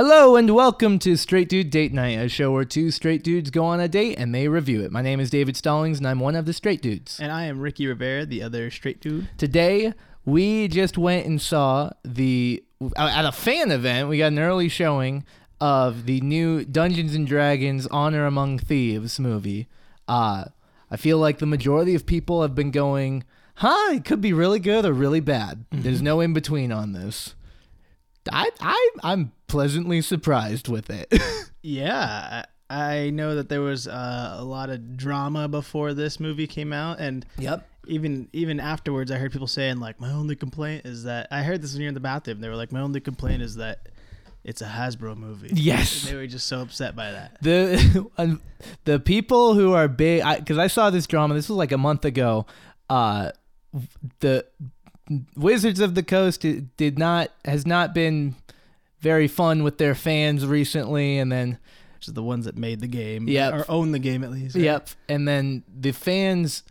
Hello and welcome to Straight Dude Date Night, a show where two straight dudes go on a date and they review it. My name is David Stallings and I'm one of the straight dudes. And I am Ricky Rivera, the other straight dude. Today, we just went and saw the at a fan event. We got an early showing of the new Dungeons and Dragons Honor Among Thieves movie. Uh, I feel like the majority of people have been going, "Huh, it could be really good or really bad." There's no in between on this. I I I'm pleasantly surprised with it. Yeah, I I know that there was uh, a lot of drama before this movie came out, and yep. even even afterwards, I heard people saying like, "My only complaint is that." I heard this when you're in the bathroom. They were like, "My only complaint is that it's a Hasbro movie." Yes. they were just so upset by that. the the people who are big because I, saw this drama this was like a month ago uh the wizards of the coast did not has not been very fun with their fans recently and then which is the ones that made the game Yep. or own the game at least right? yep and then the fans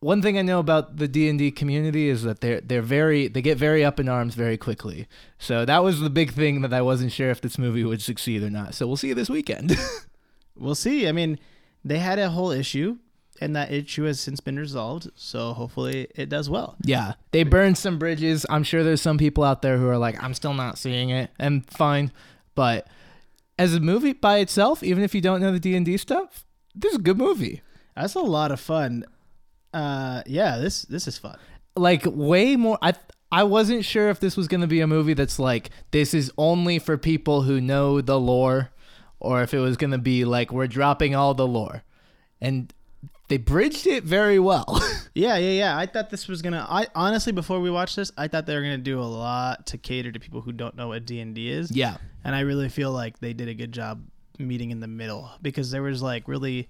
one thing I know about the D and D community is that they're they're very they get very up in arms very quickly. So that was the big thing that I wasn't sure if this movie would succeed or not. So we'll see this weekend. we'll see i mean they had a whole issue and that issue has since been resolved so hopefully it does well Yeah, they burned some bridges. I'm sure there's some people out there who are like, I'm still not seeing it, and fine. But as a movie by itself, even if you don't know the D and D stuff, this is a good movie. That's a lot of fun. Uh, yeah, this this is fun. Like way more. I I wasn't sure if this was gonna be a movie that's like this is only for people who know the lore, or if it was gonna be like we're dropping all the lore, and they bridged it very well. Yeah, yeah, yeah. I thought this was gonna. I honestly, before we watched this, I thought they were gonna do a lot to cater to people who don't know what D and D is. yeah, and I really feel like they did a good job meeting in the middle because there was like really,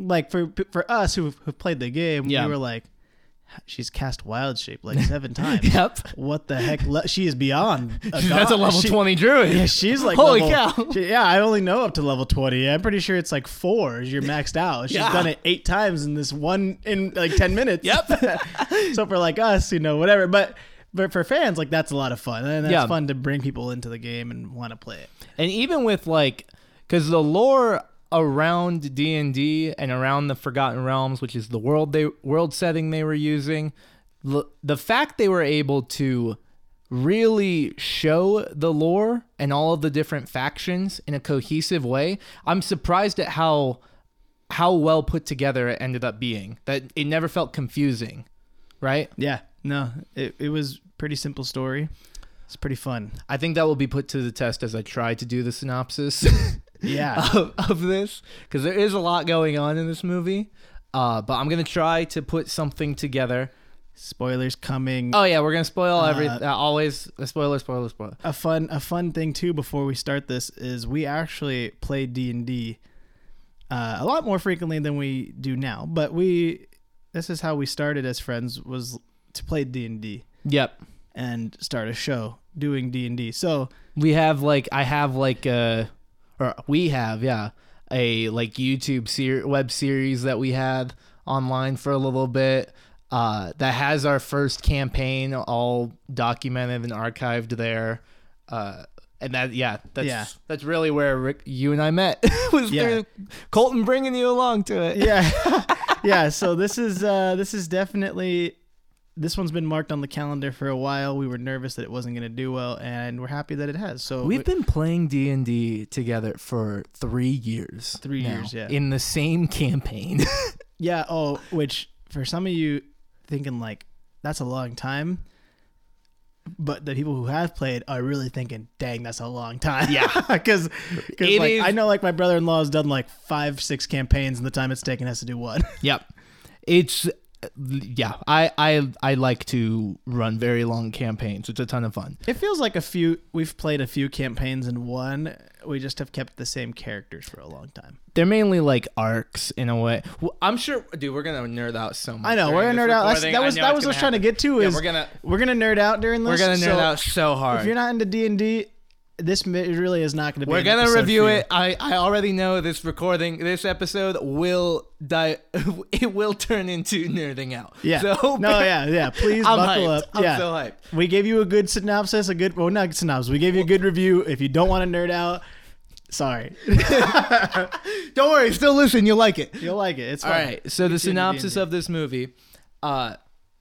like for for us who have played the game, Yeah. we were like, she's cast wild shape like seven times. yep. What the heck? Le- she is beyond. A That's a level She- twenty druid. Yeah, she's like Holy level- cow. she- yeah, I only know up to level twenty. I'm pretty sure it's like four. You're maxed out. She's Yeah. done it eight times in this one in like ten minutes. Yep. so for like us, you know, whatever. But but for fans, like that's a lot of fun, and that's Yeah. fun to bring people into the game and want to play it. and even with like because the lore around d&d and around the forgotten realms which is the world they world setting they were using the fact they were able to really show the lore and all of the different factions in a cohesive way i'm surprised at how how well put together it ended up being that it never felt confusing right Yeah, no, it it was pretty simple story. It's pretty fun. i think that will be put to the test as i try to do the synopsis Yeah, of, of this because there is a lot going on in this movie. Uh, but I'm gonna try to put something together. spoilers coming. Oh yeah, we're gonna spoil Uh, everything. Uh, always a spoiler, spoiler, spoiler. a fun a fun thing too before we start this is we actually play D&D uh, a lot more frequently than we do now but we this is how we started as friends was to play D&D Yep, and start a show doing D&D so we have like I have like uh or we have yeah a like YouTube ser- web series that we had online for a little bit. Uh, that has our first campaign all documented and archived there. Uh, and that yeah, that's Yeah. that's really where Rick, you and I met was Yeah. through Colton bringing you along to it. yeah yeah so this is uh this is definitely this one's been marked on the calendar for a while we were nervous that it wasn't going to do well and we're happy that it has so We've been playing D and D together for three years. Three now, years, yeah. In the same campaign. Yeah. Oh, which for some of you thinking like that's a long time, but the people who have played are really thinking, "Dang, that's a long time." Yeah. because like, is- I know like my brother-in-law has done like five, six campaigns, and the time it's taken has to do one. Yep. It's yeah, I I I like to run very long campaigns. It's a ton of fun. it feels like a few. We've played a few campaigns in one. We just have kept the same characters for a long time. They're mainly like arcs in a way. Well, I'm sure dude, we're going to nerd out so much. I know we're gonna nerd out. That's, that was that was what I was trying to get to. Yeah, Is we're going to we're gonna nerd out during this. we're going to nerd so out so hard. If you're not into D and D, this really is not going to be. We're gonna review it. I, I already know this recording, this episode will die. It will turn into nerding out. Yeah. So no, yeah, yeah. Please I'm buckle hyped. up. I'm yeah. so hyped. We gave you a good synopsis, a good well, not good synopsis. We gave you a good review. If you don't want to nerd out, sorry, Don't worry, still listen. You'll like it. you'll like it. It's All fine. right. So the synopsis of this movie uh,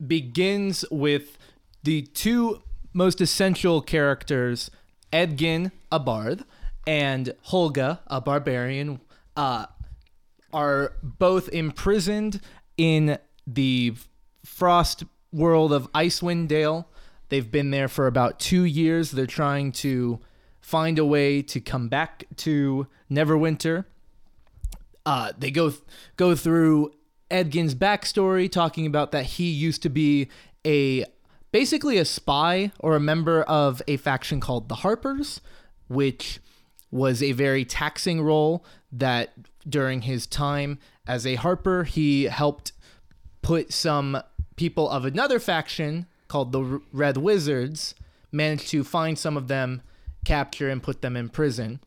begins with the two most essential characters, Edgin, a bard, and Holga, a barbarian, uh, are both imprisoned in the frost world of Icewind Dale. They've been there for about two years. They're trying to find a way to come back to Neverwinter uh, they go go through Edgin's backstory, talking about that he used to be a basically a spy or a member of a faction called the Harpers, which was a very taxing role that during his time as a Harper, he helped put some people of another faction called the Red Wizards, managed to find some of them, capture and put them in prison.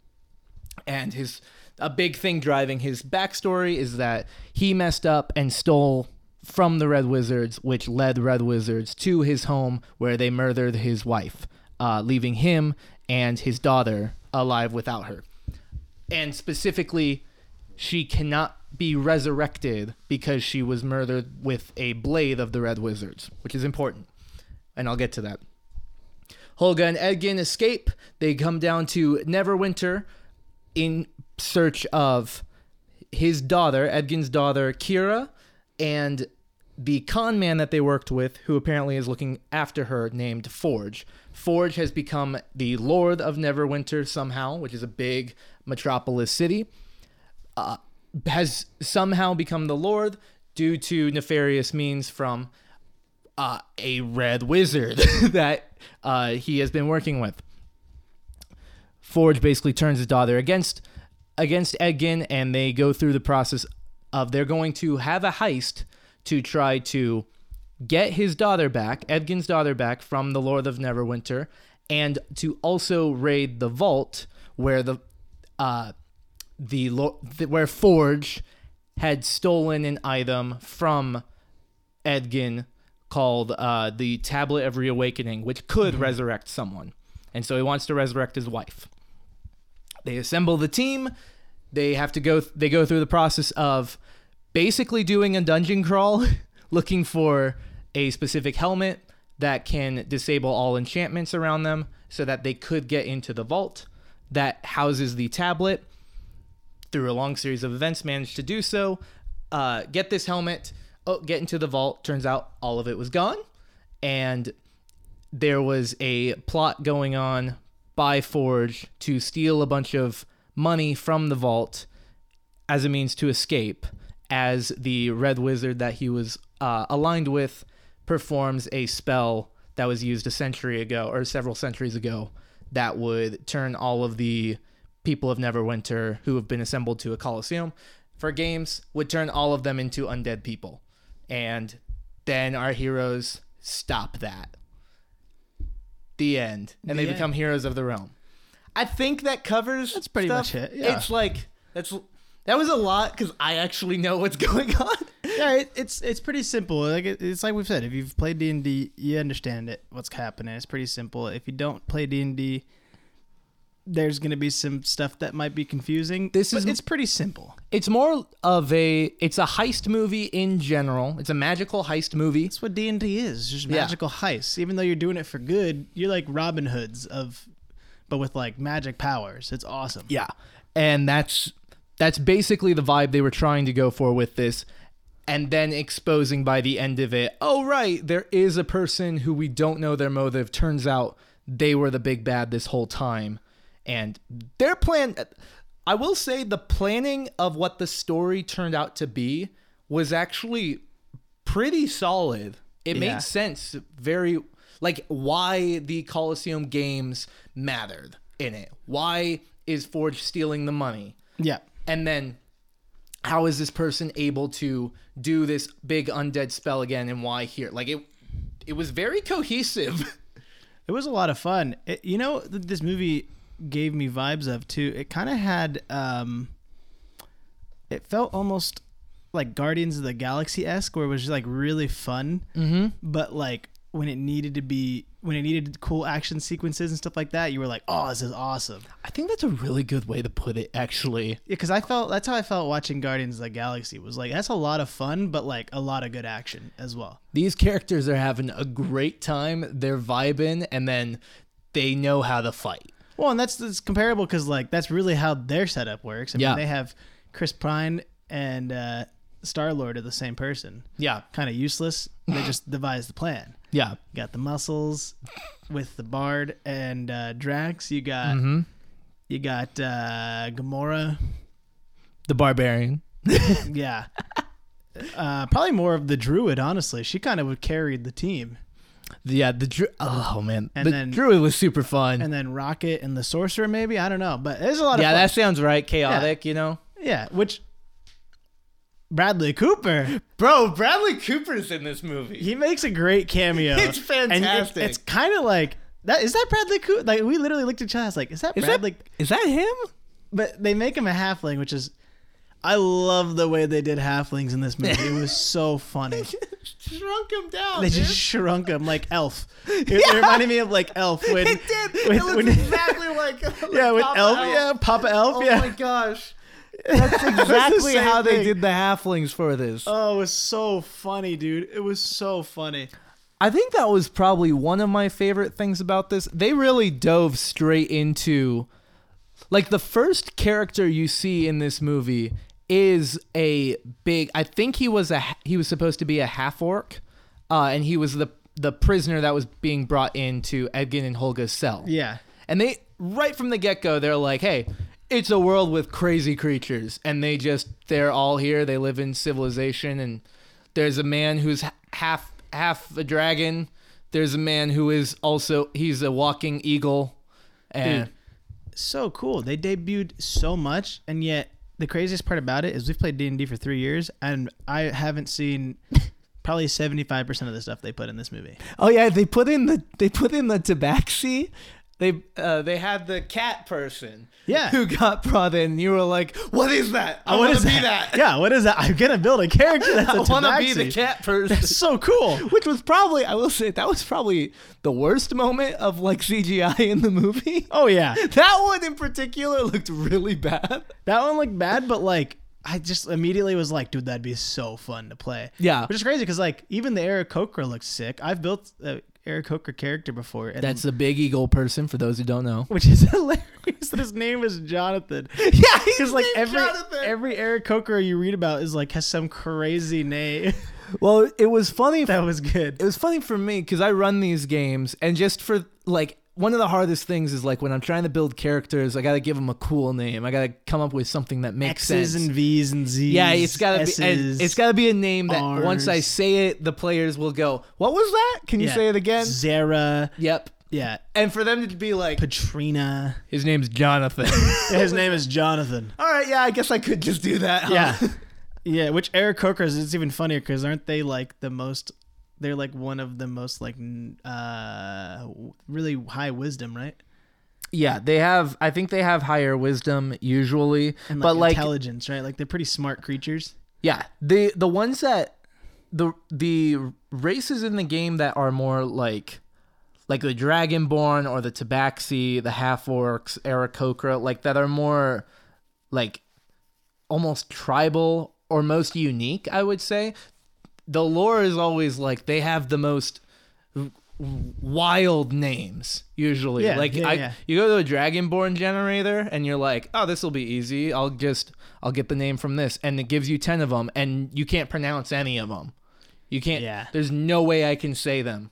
And his a big thing driving his backstory is that he messed up and stole from the Red Wizards, which led Red Wizards to his home where they murdered his wife, uh, leaving him and his daughter alive without her. And specifically, she cannot be resurrected because she was murdered with a blade of the Red Wizards, which is important. And I'll get to that. Holga and Edgin escape. They come down to Neverwinter in search of his daughter, Edgin's daughter, Kira, and the con man that they worked with, who apparently is looking after her, named Forge. Forge has become the Lord of Neverwinter somehow, which is a big metropolis city. Uh, has somehow become the Lord due to nefarious means from uh, a red wizard that uh, he has been working with. Forge basically turns his daughter against against Edgin, and they go through the process of they're going to have a heist to try to get his daughter back, Edgin's daughter back from the Lord of Neverwinter, and to also raid the vault where the uh the, where Forge had stolen an item from Edgin called uh, the Tablet of Reawakening, which could resurrect someone. And so he wants to resurrect his wife. They assemble the team. They have to go. They go through the process of basically doing a dungeon crawl, looking for a specific helmet that can disable all enchantments around them, so that they could get into the vault that houses the tablet. Through a long series of events, managed to do so. Uh, get this helmet. Oh, get into the vault. Turns out all of it was gone, and there was a plot going on by Forge to steal a bunch of money from the vault as a means to escape, as the red wizard that he was uh, aligned with performs a spell that was used a century ago or several centuries ago that would turn all of the people of Neverwinter who have been assembled to a coliseum for games would turn all of them into undead people. And then our heroes stop that. The end. And they The become heroes of the realm. I think that covers That's pretty stuff. much it, yeah. It's like that's that was a lot cuz I actually know what's going on. yeah, it, it's it's pretty simple. Like it, it's like we've said, if you've played D and D, you understand it. What's happening? It's pretty simple. If you don't play D and D, there's gonna be some stuff that might be confusing. This but is- it's pretty simple. It's more of a it's a heist movie in general. It's a magical heist movie. That's what D and D is. Just Yeah. magical heists. Even though you're doing it for good, you're like Robin Hoods of, but with like magic powers. It's awesome. Yeah. And that's that's basically the vibe they were trying to go for with this. And then exposing by the end of it, oh right, there is a person who we don't know their motive. Turns out they were the big bad this whole time. And their plan I will say the planning of what the story turned out to be was actually pretty solid. It Yeah. made sense very like why the Coliseum games mattered in it. Why is Forge stealing the money? Yeah. And then how is this person able to do this big undead spell again and why here? Like it it was very cohesive. It was a lot of fun. It, you know, this movie gave me vibes of too. It kind of had um it felt almost like Guardians of the Galaxy esque, where it was just like really fun, Mm-hmm. but like when it needed to be when it needed cool action sequences and stuff like that, you were like, "Oh, this is awesome." I think that's a really good way to put it. Actually, Yeah, because I felt that's how I felt watching Guardians of the Galaxy. Was like that's a lot of fun, but like a lot of good action as well. these characters are having a great time. They're vibing, and then they know how to fight. Well, and that's, that's comparable because like that's really how their setup works. I Yeah. mean, they have Chris Pine and uh, Star Lord are the same person. Yeah, Kind of useless. They just devised the plan. Yeah. You got the muscles with the Bard and uh, Drax. You got Mm-hmm. you got uh, Gamora. The barbarian. yeah. Uh, probably more of the druid, honestly. She kind of carried the team, Yeah, the dru- oh man, And the then- druid was super fun. and then Rocket and the sorcerer. Maybe I don't know, but there's a lot yeah, of fun. that sounds right. Chaotic, you know. yeah. Which Bradley Cooper, Bro, Bradley Cooper's in this movie. he makes a great cameo. It's it- fantastic. it's kind of like that. Is that Bradley Cooper? Like we literally looked at each other. I was like, is that Is Bradley? that is that him? but they make him a halfling, which is. I love the way they did halflings in this movie. It was so funny. Shrunk him down. They dude. just shrunk him like Elf. It, it reminded me of like Elf when it did. when- it looks when- exactly like, like yeah with Papa Elf, yeah Papa Elf Oh yeah. my gosh. That's exactly how they thing. did the halflings for this. Oh, it was so funny, dude. It was so funny. I think that was probably one of my favorite things about this. They really dove straight into like the first character you see in this movie is a big I think he was a he was supposed to be a half orc uh, and he was the the prisoner that was being brought into Edgin and Holga's cell. Yeah. And they right from the get-go they're like, "Hey, it's a world with crazy creatures." And they just they're all here. They live in civilization and there's a man who's half half a dragon. There's a man who is also he's a walking eagle. And Dude. So cool. They debuted so much, and yet the craziest part about it is we've played D and D for three years, and I haven't seen probably seventy five percent of the stuff they put in this movie. oh yeah, they put in the they put in the tabaxi. They uh, they had the cat person. Yeah. Who got brought in. You were like, "What is that? I want to be that. Yeah, what is that? I'm gonna build a character that's I a want to be the cat person." That's so cool. Which was probably, I will say, that was probably the worst moment of like CGI in the movie. Oh yeah, That one in particular looked really bad. that one looked bad, but like I just immediately was like, dude, that'd be so fun to play. Yeah. Which is crazy because like even the Aarakocra looks sick. I've built a Aarakocra character before, and That's the big eagle person, for those who don't know. which is hilarious that his name is Jonathan. Yeah, Because like every every Aarakocra you read about is like has some crazy name. well, it was funny. that was good. it was funny for me because I run these games, and just for like one of the hardest things is like when I'm trying to build characters, I gotta give them a cool name. I gotta come up with something that makes X's sense. and V's and Z's. yeah, it's gotta be. it's gotta be a name that once I say it, the players will go, "What was that? Can you Yeah. say it again?" Zara. Yep. Yeah, And for them to be like, Patrina. his name's Jonathan. His name is Jonathan. All right, yeah, I guess I could just do that. huh? Yeah. Yeah, which Aarakocras it's even funnier because aren't they like the most? They're like one of the most like uh really high wisdom, right? yeah. They have. I think they have higher wisdom usually, And like but like, intelligence, right? Like they're pretty smart creatures. yeah, the the ones that the the races in the game that are more like like the Dragonborn or the Tabaxi, the half orcs, Aarakocra, like that are more like almost tribal or most unique, I would say. The lore is always like they have the most wild names usually. Yeah, like yeah, I, yeah. you go to a Dragonborn generator and you're like, "Oh, this will be easy. I'll just I'll get the name from this." And it gives you 10 of them and you can't pronounce any of them. You can't Yeah. There's no way I can say them.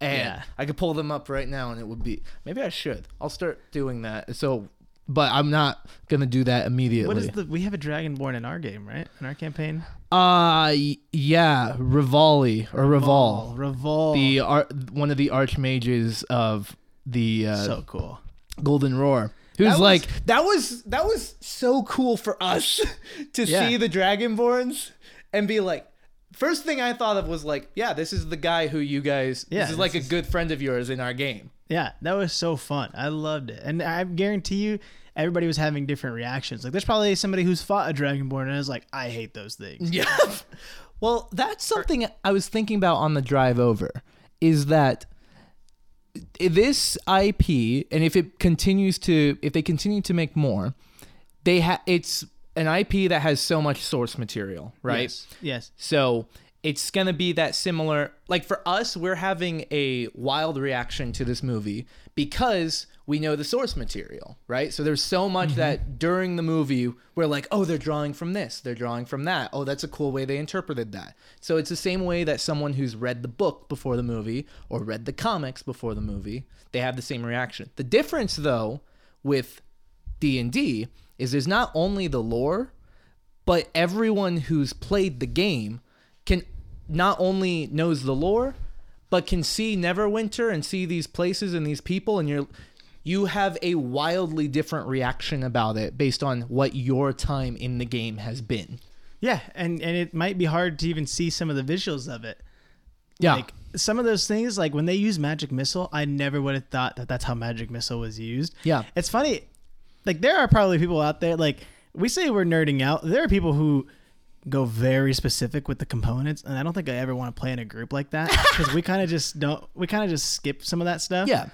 And Yeah. I could pull them up right now and it would be Maybe I should. I'll start doing that. So but I'm not going to do that immediately. What is the? We have a dragonborn in our game, right? In our campaign. Uh yeah, Rivali or Rival. Revol. The ar- one of the archmages of the uh, so cool. Golden Roar. Who's That was- like that was that was so cool for us to Yeah. see the Dragonborns and be like first thing I thought of was like, yeah, this is the guy who you guys Yeah, this is like a is- good friend of yours in our game. Yeah, that was so fun. I loved it, and I guarantee you, everybody was having different reactions. Like, there's probably somebody who's fought a dragonborn and is like, "I hate those things." Yeah. well, that's something I was thinking about on the drive over is that this IP and if it continues to if they continue to make more, they have it's an IP that has so much source material, right? Yes. Yes. So it's gonna be that similar. Like for us, we're having a wild reaction to this movie because we know the source material, right? So there's so much mm-hmm. that during the movie we're like, oh, they're drawing from this, they're drawing from that. Oh, that's a cool way they interpreted that. So it's the same way that someone who's read the book before the movie or read the comics before the movie, they have the same reaction. The difference though with D&D is there's not only the lore, but everyone who's played the game can not only knows the lore, but can see Neverwinter and see these places and these people, and you're you have a wildly different reaction about it based on what your time in the game has been. Yeah, and and it might be hard to even see some of the visuals of it. Yeah. Like some of those things, like when they use magic missile, I never would have thought that that's how magic missile was used. Yeah. It's funny. Like there are probably people out there like we say we're nerding out. There are people who go very specific with the components, and I don't think I ever want to play in a group like that because we kind of just don't. We kind of just skip some of that stuff. yeah.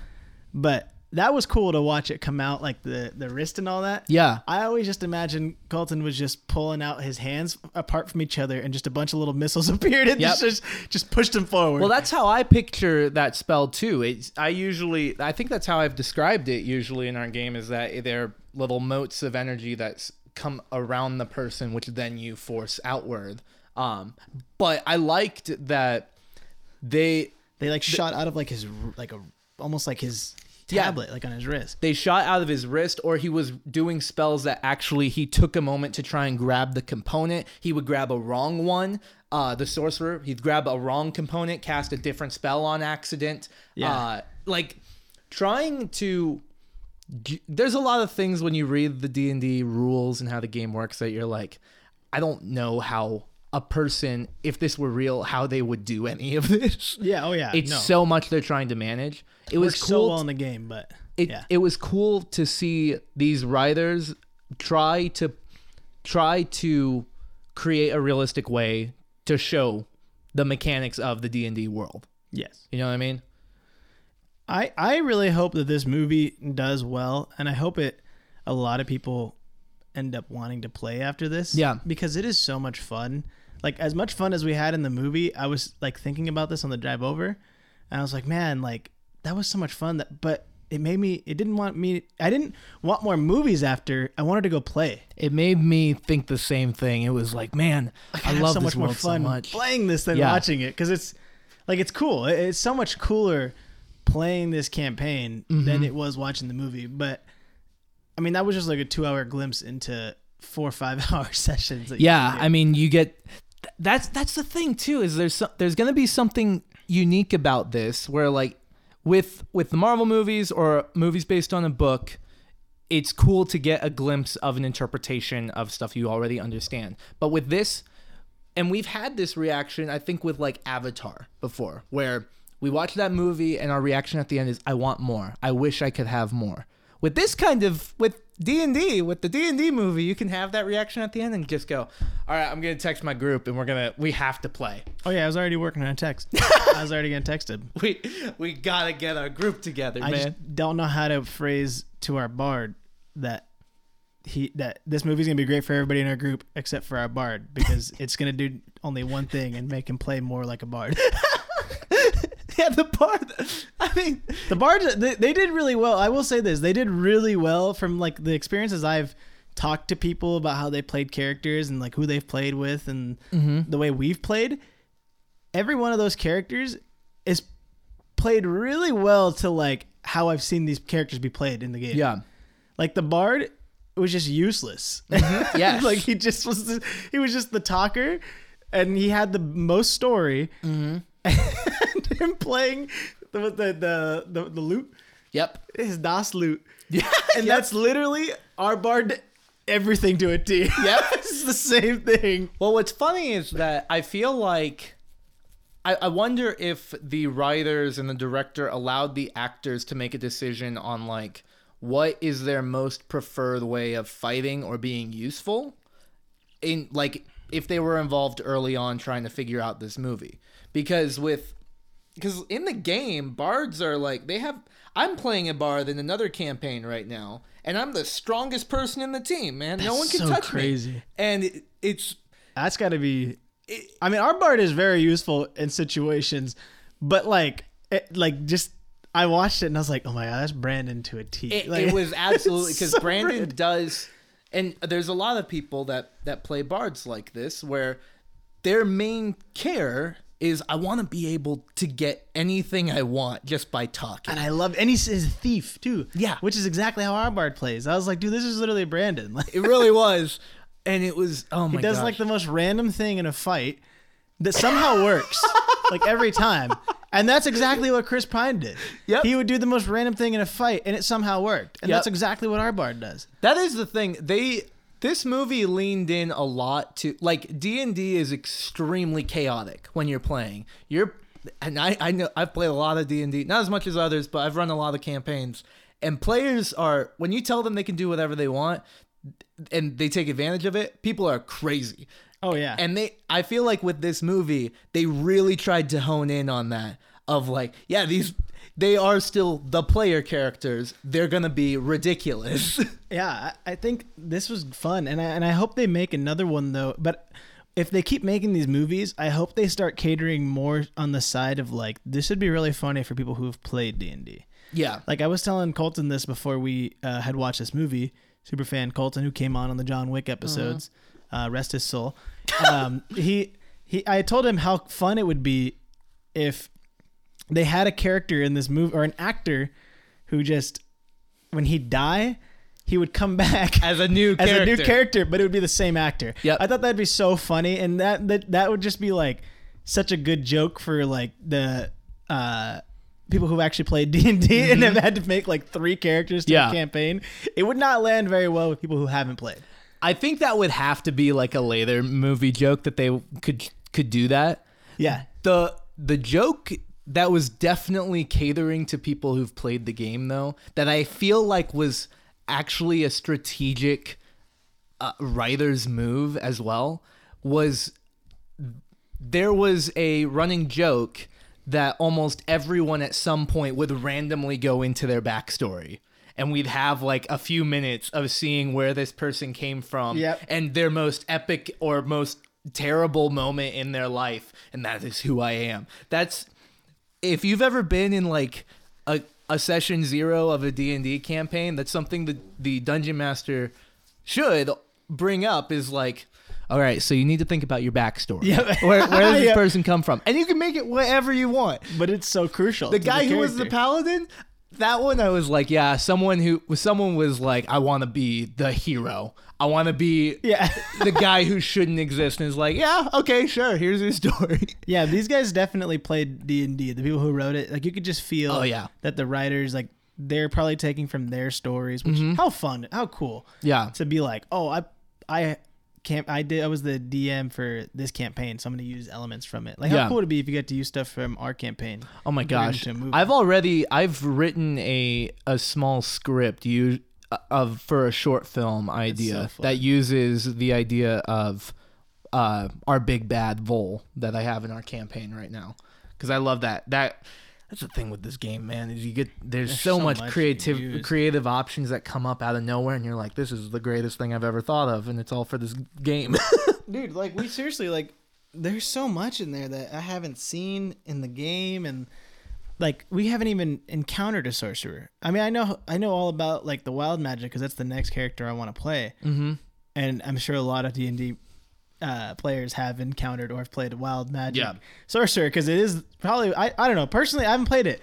But that was cool to watch it come out, like the the wrist and all that. Yeah. I always just imagine Colton was just pulling out his hands apart from each other, and just a bunch of little missiles appeared and Yep. just just pushed him forward. Well, that's how I picture that spell too. It's I usually I think that's how I've described it usually in our game is that they're little motes of energy that's come around the person which then you force outward. Um but I liked that they they like shot out of like his like a almost like his Yeah. tablet, like on his wrist. they shot out of his wrist or he was doing spells that actually he took a moment to try and grab the component he would grab a wrong one uh the sorcerer he'd grab a wrong component cast a different spell on accident Yeah. uh like trying to there's a lot of things when you read the D&D rules and how the game works that you're like I don't know how a person if this were real how they would do any of this Yeah. Oh yeah. it's no. so much they're trying to manage it was cool so well in the game, but it yeah. it was cool to see these writers try to try to create a realistic way to show the mechanics of the D&D world. yes. You know what I mean? I I really hope that this movie does well, and I hope it a lot of people end up wanting to play after this. Yeah. because it is so much fun. Like as much fun as we had in the movie, I was like thinking about this on the drive over, and I was like, man, like that was so much fun. That but it made me. It didn't want me. I didn't want more movies after. I wanted to go play. It made me think the same thing. It was like, man, I, have love so this much more fun so much. playing this than Yeah. watching it because it's like it's cool. It's so much cooler playing this campaign Mm-hmm. than it was watching the movie. But I mean, that was just like a two-hour glimpse into four or five-hour sessions. that Yeah. I mean, you get that's that's the thing too is there's some, there's going to be something unique about this where like with with the Marvel movies or movies based on a book, it's cool to get a glimpse of an interpretation of stuff you already understand. But with this and we've had this reaction I think with like Avatar before where we watch that movie and our reaction at the end is I want more. I wish I could have more. With this kind of with D&D, with the D&D movie, you can have that reaction at the end and just go, "All right, I'm going to text my group and we're going to we have to play. oh yeah, I was already working on a text. I was already gonna text him. We we got to get our group together, I man." just don't know how to phrase to our bard that he that this movie's gonna be great for everybody in our group except for our bard because it's gonna do only one thing and make him play more like a bard. yeah, the part I mean, The bards they, they did really well. I will say this: they did really well from like the experiences I've talked to people about how they played characters and like who they've played with and the way we've played. Every one of those characters is played really well to like how I've seen these characters be played in the game. yeah. like the bard was just useless. Yeah, like he just was the, he was just the talker, and he had the most story. Mm-hmm. him playing the the the the, the lute, Yep. his DOS lute, Yeah. and that's literally our bard. Everything to a T. Yep. it's the same thing. Well, what's funny is that I feel like I, I wonder if the writers and the director allowed the actors to make a decision on like what is their most preferred way of fighting or being useful in like if they were involved early on trying to figure out this movie because with because in the game bards are like they have i'm playing a bard in another campaign right now and i'm the strongest person in the team man no one can so touch crazy. me and it, it's That's got to be. I mean, our bard is very useful in situations, but like, it, like just I watched it and I was like, oh my god, that's Brandon to a T. it, Like, it was absolutely because so brandon does and there's a lot of people that that play bards like this where their main care is i want to be able to get anything i want just by talking And I love, and he's, he's a thief too. Yeah. which is exactly how our bard plays. I was like, dude, this is literally Brandon. Like, it really was and it was oh my he does gosh. like the most random thing in a fight that somehow works, like every time. And that's exactly what Chris Pine did. Yep. He would do the most random thing in a fight, and it somehow worked. And Yep. that's exactly what our bard does. That is the thing. They this movie leaned in a lot to like D and D is extremely chaotic when you're playing. You're and I I know I've played a lot of D and D, not as much as others, but I've run a lot of campaigns. And players are when you tell them they can do whatever they want, and they take advantage of it. People are crazy. Oh yeah, And they I feel like with this movie, they really tried to hone in on that of like, yeah, these they are still the player characters. They're gonna be ridiculous. yeah. I, think this was fun, and I, and I hope they make another one though. But if they keep making these movies, I hope they start catering more on the side of like this would be really funny for people who've played D and D. yeah. Like I was telling Colton this before we uh, had watched this movie. Super fan Colton, who came on on the John Wick episodes, uh, rest his soul. Um, he he. I told him how fun it would be if they had a character in this movie or an actor who just when he'd die, he would come back as a new as character. a new character, but it would be the same actor. Yep. I thought that'd be so funny, and that that that would just be like such a good joke for like the uh, people who've actually played D and D and have had to make like three characters to Mm-hmm. Yeah. a campaign. It would not land very well with people who haven't played. I think that would have to be like a later movie joke that they could could do that. Yeah, The the joke that was definitely catering to people who've played the game though, that I feel like was actually a strategic uh, writer's move as well was there was a running joke that almost everyone at some point would randomly go into their backstory. And we'd have like a few minutes of seeing where this person came from Yep. and their most epic or most terrible moment in their life. And that is who I am. That's if you've ever been in like a, a session zero of a D&D campaign, that's something that the dungeon master should bring up is like, all right, so you need to think about your backstory. Yep. Where, where does this Yep. person come from? And you can make it whatever you want. but it's so crucial. The guy who was the paladin, that one I was like, yeah, someone who someone was like, I want to be the hero. I want to be yeah. the guy who shouldn't exist and is like, yeah, okay, sure, here's your story. Yeah, these guys definitely played D and D. The people who wrote it, like you could just feel. Oh, yeah. that the writers like they're probably taking from their stories. Which Mm-hmm. how fun, how cool Yeah. to be like, oh, I, I can't. I did. I was the DM for this campaign, so I'm going to use elements from it. Like how Yeah. cool would it be if you get to use stuff from our campaign? Oh my and put it gosh. into a movie? I've already I've written a a small script you of for a short film idea fun. that uses the idea of uh our big bad vole that I have in our campaign right now cuz I love that. That that's the thing with this game, man, is you get there's, There's so, so much much creative creative options that come up out of nowhere and you're like this is the greatest thing I've ever thought of and it's all for this game. dude like we seriously like there's so much in there that i haven't seen in the game and like we haven't even encountered a sorcerer i mean i know i know all about like the wild magic because that's the next character i want to play mhm. and i'm sure a lot of d&d uh, players have encountered or have played wild magic Yeah. sorcerer because it is probably I, I don't know personally i haven't played it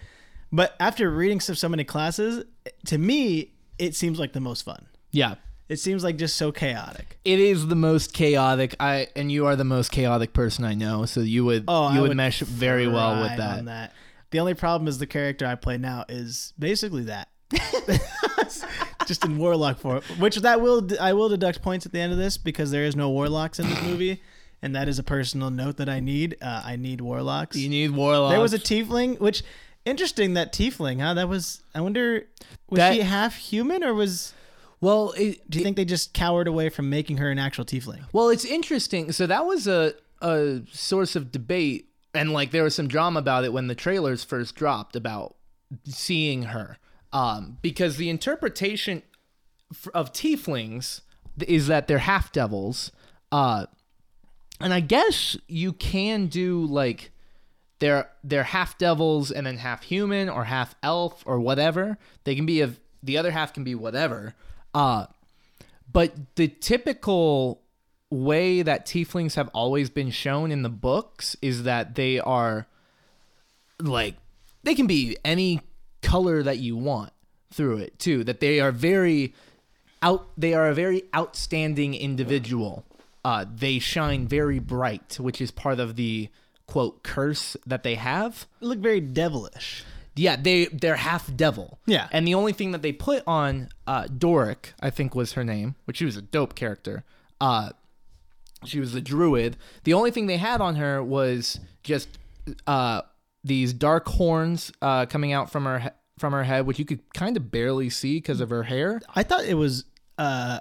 but after reading so, so many classes to me it seems like the most fun Yeah. it seems like just so chaotic It is the most chaotic. I and you are the most chaotic person I know, so you would Oh, you I would, mesh very well with that. that. The only problem is the character I play now is basically that. Just in warlock form, which that will I will deduct points at the end of this because there is no warlocks in this movie, and that is a personal note that I need. Uh, I need warlocks. You need warlocks. There was a tiefling, which interesting that tiefling, huh? That was. I wonder, was That- she half human or was? well. It, Do you think they just cowered away from making her an actual tiefling? Well, it's interesting. So that was a a source of debate, and like there was some drama about it when the trailers first dropped about seeing her, um, because the interpretation of tieflings is that they're half devils, uh, and I guess you can do like they're they're half devils and then half human or half elf or whatever. They can be of the other half can be whatever. Uh, but the typical way that tieflings have always been shown in the books is that they are like they can be any color that you want through it too that they are very out they are a very outstanding individual uh they shine very bright which is part of the quote curse that they have Look very devilish. yeah, they they're half devil. Yeah. and the only thing that they put on uh, Doric, I think was her name, which she was a dope character. Uh, she was a druid. The only thing they had on her was just uh, these dark horns uh, coming out from her he- from her head, which you could kind of barely see because of her hair. I thought it was uh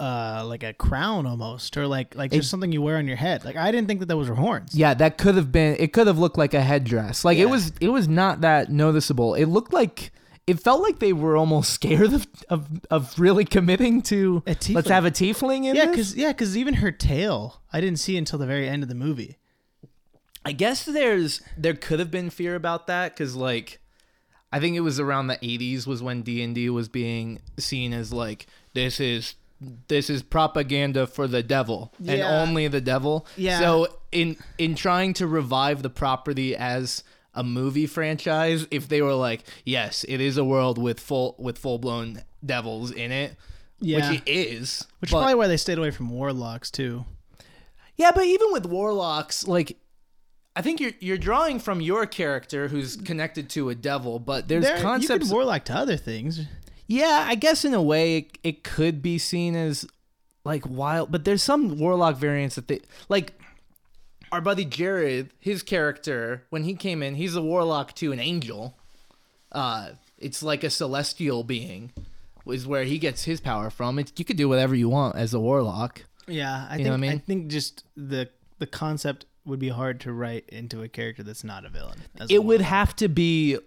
uh like a crown almost, or like like just something you wear on your head. Like I didn't think that that was her horns. Yeah, that could have been. It could have looked like a headdress. Like Yeah. it was. It was not that noticeable. It looked like. It felt like they were almost scared of of, of really committing to A tiefling. let's have a tiefling in Yeah, this. because yeah, because even her tail, I didn't see until the very end of the movie. I guess there's there could have been fear about that because like I think it was around the 80s was when D and D was being seen as like this is this is propaganda for the devil and only the devil. Yeah. So in in trying to revive the property as a movie franchise, if they were like, yes, it is a world with full with full blown devils in it, Yeah. which it is, Which but- is probably why they stayed away from warlocks too. Yeah, but even with warlocks, like I think you're you're drawing from your character who's connected to a devil, but there's There, you concepts. warlock to other things. yeah, I guess in a way it, it could be seen as like wild, but there's some warlock variants that they like. Our buddy Jared, his character, when he came in, he's a warlock to an angel. Uh, it's like a celestial being, is where he gets his power from. It, you could do whatever you want as a warlock. Yeah, I You think I I, think just the the concept would be hard to write into a character that's not a villain. it would have to be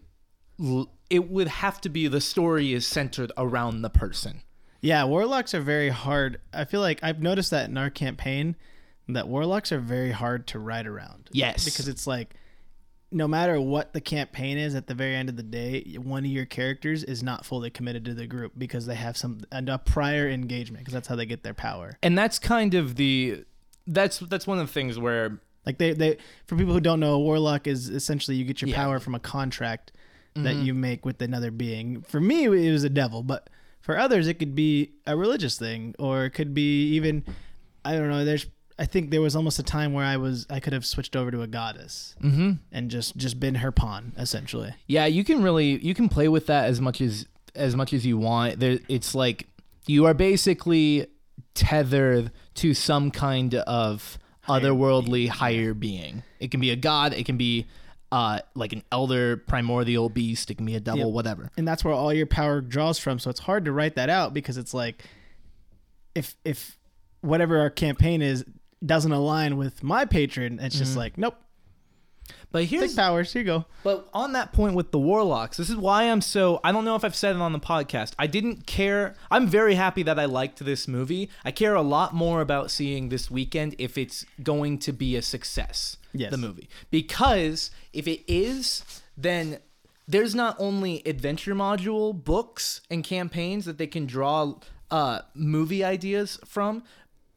it would have to be the story is centered around the person Yeah, warlocks are very hard. I feel like I've noticed that in our campaign that warlocks are very hard to write around. Yes. Because it's like no matter what the campaign is at the very end of the day, one of your characters is not fully committed to the group because they have some and a prior engagement because that's how they get their power. and that's kind of the that's that's one of the things where Like they they for people who don't know, a warlock is essentially you get your Yeah. Mm-hmm. power from a contract that you make with another being. For me, it was a devil, but for others, it could be a religious thing, or it could be even I don't know. There's I think there was almost a time where I was I could have switched over to a goddess mm-hmm. and just just been her pawn essentially. yeah you can really you can play with that as much as as much as you want there it's like you are basically tethered to some kind of otherworldly higher being it can be a god it can be uh like an elder primordial beast it can be a devil Yep. whatever and that's where all your power draws from. So it's hard to write that out because it's like if if whatever our campaign is doesn't align with my patron, it's just like nope, but here's big powers. Here you go. But on that point with the warlocks, this is why I'm so I don't know if I've said it on the podcast. I didn't care. I'm very happy that I liked this movie. I care a lot more about seeing this weekend if it's going to be a success. Yes. The movie. Because if it is, then there's not only adventure module books and campaigns that they can draw uh, movie ideas from,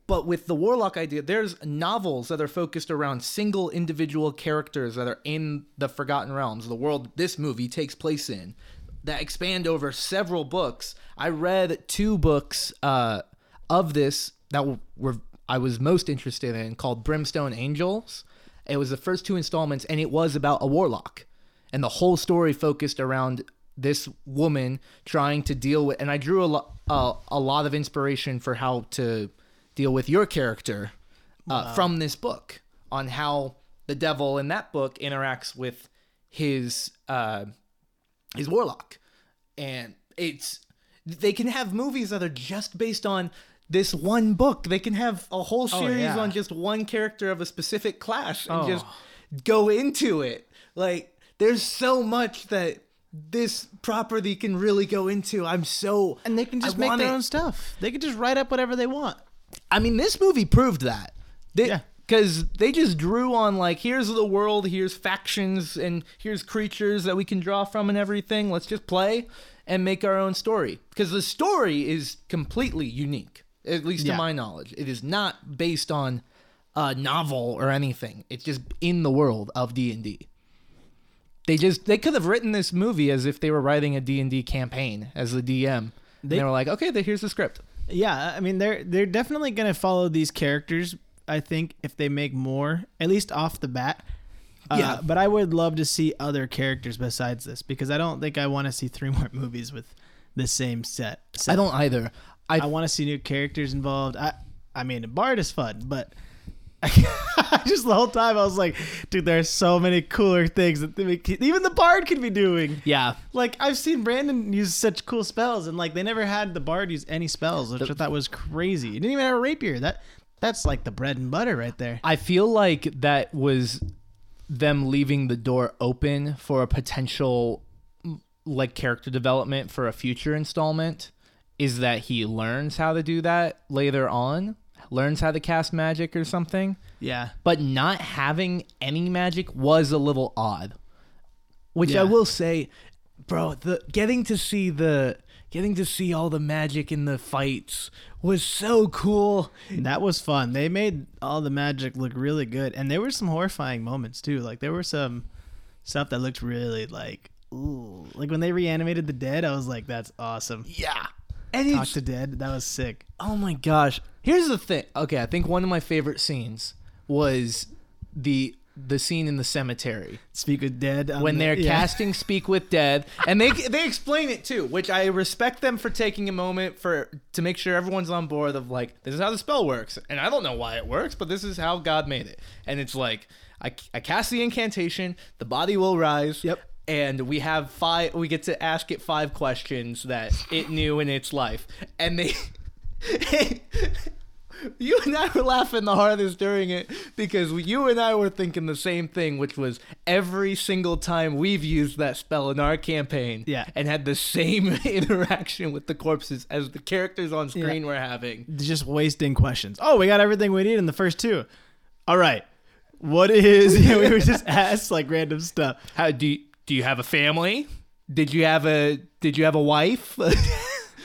but with the Warlock idea, there's novels that are focused around single individual characters that are in the Forgotten Realms, the world this movie takes place in, that expand over several books. I read two books uh, of this that were I was most interested in called Brimstone Angels. It was the first two installments, and it was about a warlock, and the whole story focused around this woman trying to deal with. And I drew a uh, a lot of inspiration for how to deal with your character uh, from this book on how the devil in that book interacts with his uh, his warlock, and it's they can have movies that are just based on this one book. They can have a whole series yeah. on just one character of a specific class and Oh. just go into it. Like there's so much that this property can really go into. I'm so and they can I just make their it. own stuff. They can just write up whatever they want. I mean, this movie proved that. They, Yeah. Because they just drew on, like, here's the world, here's factions, and here's creatures that we can draw from and everything. Let's just play and make our own story. Because the story is completely unique, at least Yeah. to my knowledge. It is not based on a novel or anything. It's just in the world of D&D. They just they could have written this movie as if they were writing a D&D campaign as the DM. They, They- they were like, "Okay, here's the script." Yeah, I mean they're they're definitely gonna follow these characters. I think if they make more, at least off the bat. Uh, Yeah. but I would love to see other characters besides this because I don't think I want to see three more movies with the same set. I don't either. I I want to see new characters involved. I I mean, Bard is fun, but just the whole time I was like, dude, there's so many cooler things that they even the Bard could be doing. yeah. Like I've seen Brandon use such cool spells, and like they never had the Bard use any spells, which I thought was crazy. He didn't even have a rapier. That that's like the bread and butter right there. I feel like that was them leaving the door open for a potential mm, like character development for a future installment is that he learns how to do that later on, learns how to cast magic or something, Yeah, but not having any magic was a little odd. Which Yeah. I will say, bro, the getting to see the getting to see all the magic in the fights was so cool. that was fun. They made all the magic look really good, and there were some horrifying moments too. Like there were some stuff that looked really like ooh, like when they reanimated the dead. I was like, that's awesome. Yeah. And Talk it's to dead. That was sick. Oh my gosh. Here's the thing. Okay, I think one of my favorite scenes was the the scene in the cemetery Speak with dead when the- they're yeah. casting Speak with Dead, and they they explain it too, which I respect them for taking a moment for to make sure everyone's on board of like this is how the spell works, and I don't know why it works, but this is how God made it, and it's like I, I cast the incantation, the body will rise. Yep. And we have five. We get to ask it five questions that it knew in its life, and they you and I were laughing the hardest during it because you and I were thinking the same thing, which was every single time we've used that spell in our campaign Yeah. and had the same interaction with the corpses as the characters on screen Yeah. were having. just wasting questions. Oh, we got everything we need in the first two. All right. What is yeah, we were just asked like random stuff. How do you, do you have a family? Did you have a did you have a wife?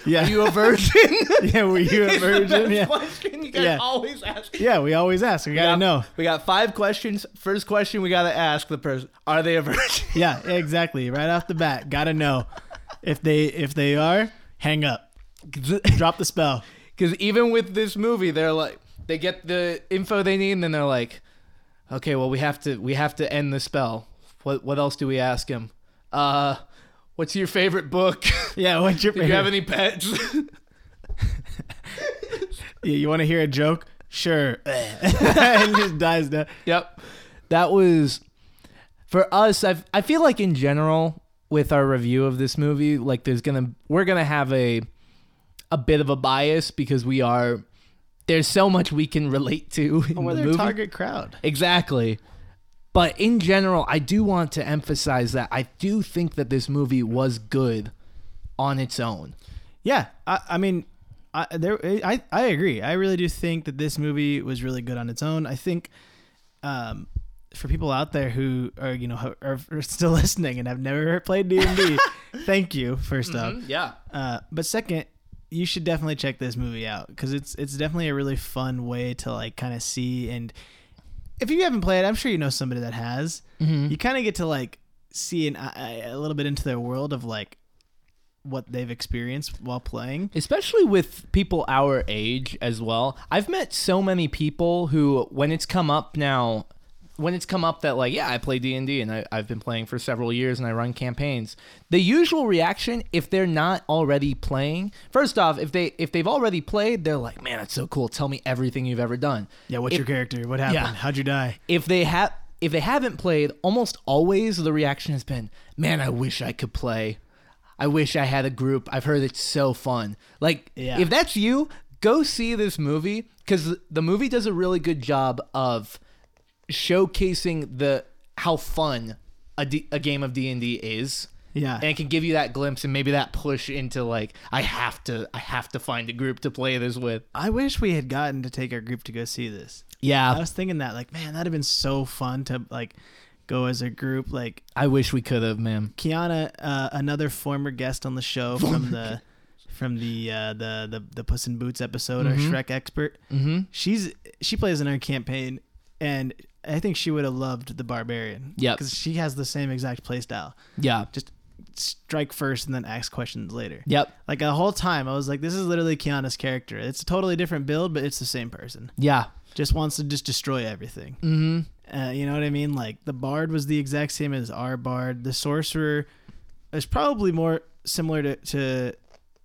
Yeah. Are you a virgin? yeah, were you a virgin? Yeah. question you guys Yeah. always ask. Yeah, we always ask. We We gotta got- know. We got five questions. First question we gotta ask the person: Are they a virgin? Yeah, exactly. Right off the bat, gotta know. If they if they are, hang up. Drop the spell. Because even with this movie, they're like, they get the info they need, and then they're like, okay, well, we have to, we have to end the spell. What, what else do we ask him? Uh, what's your favorite book? Yeah, what's your do you have any pets? Yeah, you want to hear a joke? Sure. and just dies down. yep. That was for us. I I feel like in general with our review of this movie, like there's gonna we're gonna have a a bit of a bias because we are there's so much we can relate to oh, in We're the movie. target crowd. Exactly. But in general, I do want to emphasize that I do think that this movie was good on its own. Yeah, I, I mean, I there I I agree. I really do think that this movie was really good on its own. I think, um, for people out there who are you know are, are still listening and have never played D and D, thank you 1st off. Yeah. Uh, but second, you should definitely check this movie out because it's it's definitely a really fun way to like kind of see and if you haven't played, I'm sure you know somebody that has. Mm-hmm. You kind of get to like see an, a, a little bit into their world of like what they've experienced while playing. Especially with people our age as well. I've met so many people who, when it's come up now, when it's come up that like yeah I play D and D and I, I've been playing for several years and I run campaigns, the usual reaction if they're not already playing, first off, if they if they've already played, they're like, man, that's so cool. Tell me everything you've ever done. Yeah, what's If- your character? What happened? Yeah. How'd you die? if they have if they haven't played, almost always the reaction has been, "Man, I wish I could play. I wish I had a group. I've heard it's so fun." Like Yeah. if that's you, go see this movie cuz the movie does a really good job of showcasing the how fun a, D, a game of D&D is. Yeah. And it can give you that glimpse and maybe that push into like I have to I have to find a group to play this with. I wish we had gotten to take our group to go see this. Yeah. I was thinking that, like, man, that'd have been so fun to like go as a group. Like I wish we could have, man. Kiana, uh, another former guest on the show from the from the uh, the the the Puss in Boots episode, our Shrek expert. Mhm. She's she plays in our campaign, and I think she would have loved the barbarian. Yeah, because she has the same exact play style. Yeah. Just strike first and then ask questions later. Yep. Like the whole time, I was like, "This is literally Kiana's character. It's a totally different build, but it's the same person. Yeah. Just wants to just destroy everything. Mhm. Uh, you know what I mean? Like the bard was the exact same as our bard. The sorcerer is probably more similar to, to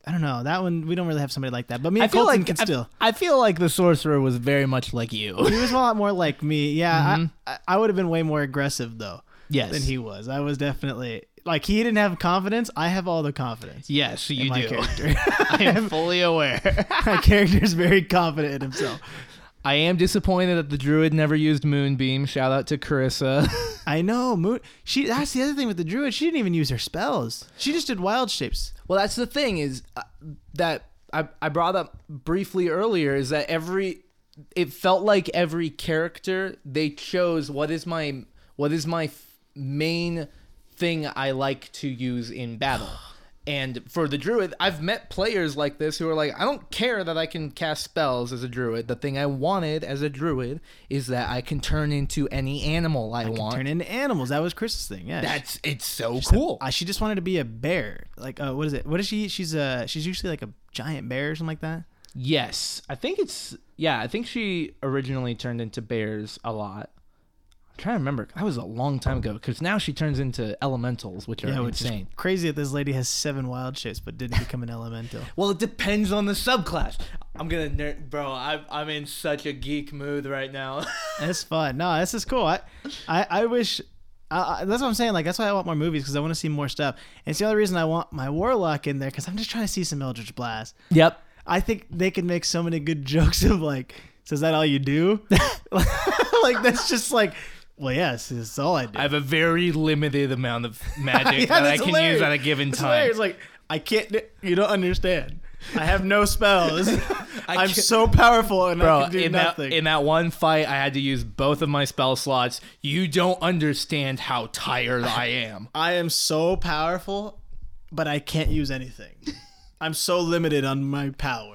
I don't know that one. We don't really have somebody like that, but me I and feel Colton like can I- still. I, feel like the sorcerer was very much like you. He was a lot more like me. Yeah, Mhm. I, I, would have been way more aggressive though yes. than he was. I was definitely like he didn't have confidence. I have all the confidence. yes, you my do. character. I am fully aware. my character is very confident in himself. I am disappointed that the druid never used moonbeam. Shout out to Carissa. I know. Moon. She. That's the other thing with the druid. She didn't even use her spells. She just did wild shapes. well, that's the thing is uh, that I I brought up briefly earlier is that every it felt like every character they chose what is my what is my f- main thing I like to use in battle. And for the druid, I've met players like this who are like, I don't care that I can cast spells as a druid. The thing I wanted as a druid is that I can turn into any animal I, want. Turn into animals. That was Chris's thing. Yeah. That's it's so She said- cool. uh, she just wanted to be a bear. Like, uh, what is it? What is she? She's uh, she's usually like a giant bear or something like that. Yes, I think it's yeah. I think she originally turned into bears a lot. I'm trying to remember. That was a long time ago because now she turns into elementals, which are Yeah, which insane. crazy that this lady has seven wild shapes but didn't become an elemental. Well, it depends on the subclass. I'm gonna nerd, bro. I'm I'm in such a geek mood right now. That's fun. No, this is cool. I, I, I wish. I, that's what I'm saying. Like that's why I want more movies because I want to see more stuff. And it's the other reason I want my warlock in there because I'm just trying to see some Eldritch Blast. yep. I think they can make so many good jokes of like, so is that all you do? like that's just like, well, yes, it's all I do. I have a very limited amount of magic Yeah, that I can hilarious. use at a given It's time. hilarious. Like I can't. You don't understand. I have no spells. I'm so powerful and I Bro, can do in nothing. that in that one fight, I had to use both of my spell slots. You don't understand how tired I am. I am so powerful, but I can't use anything. I'm so limited on my power.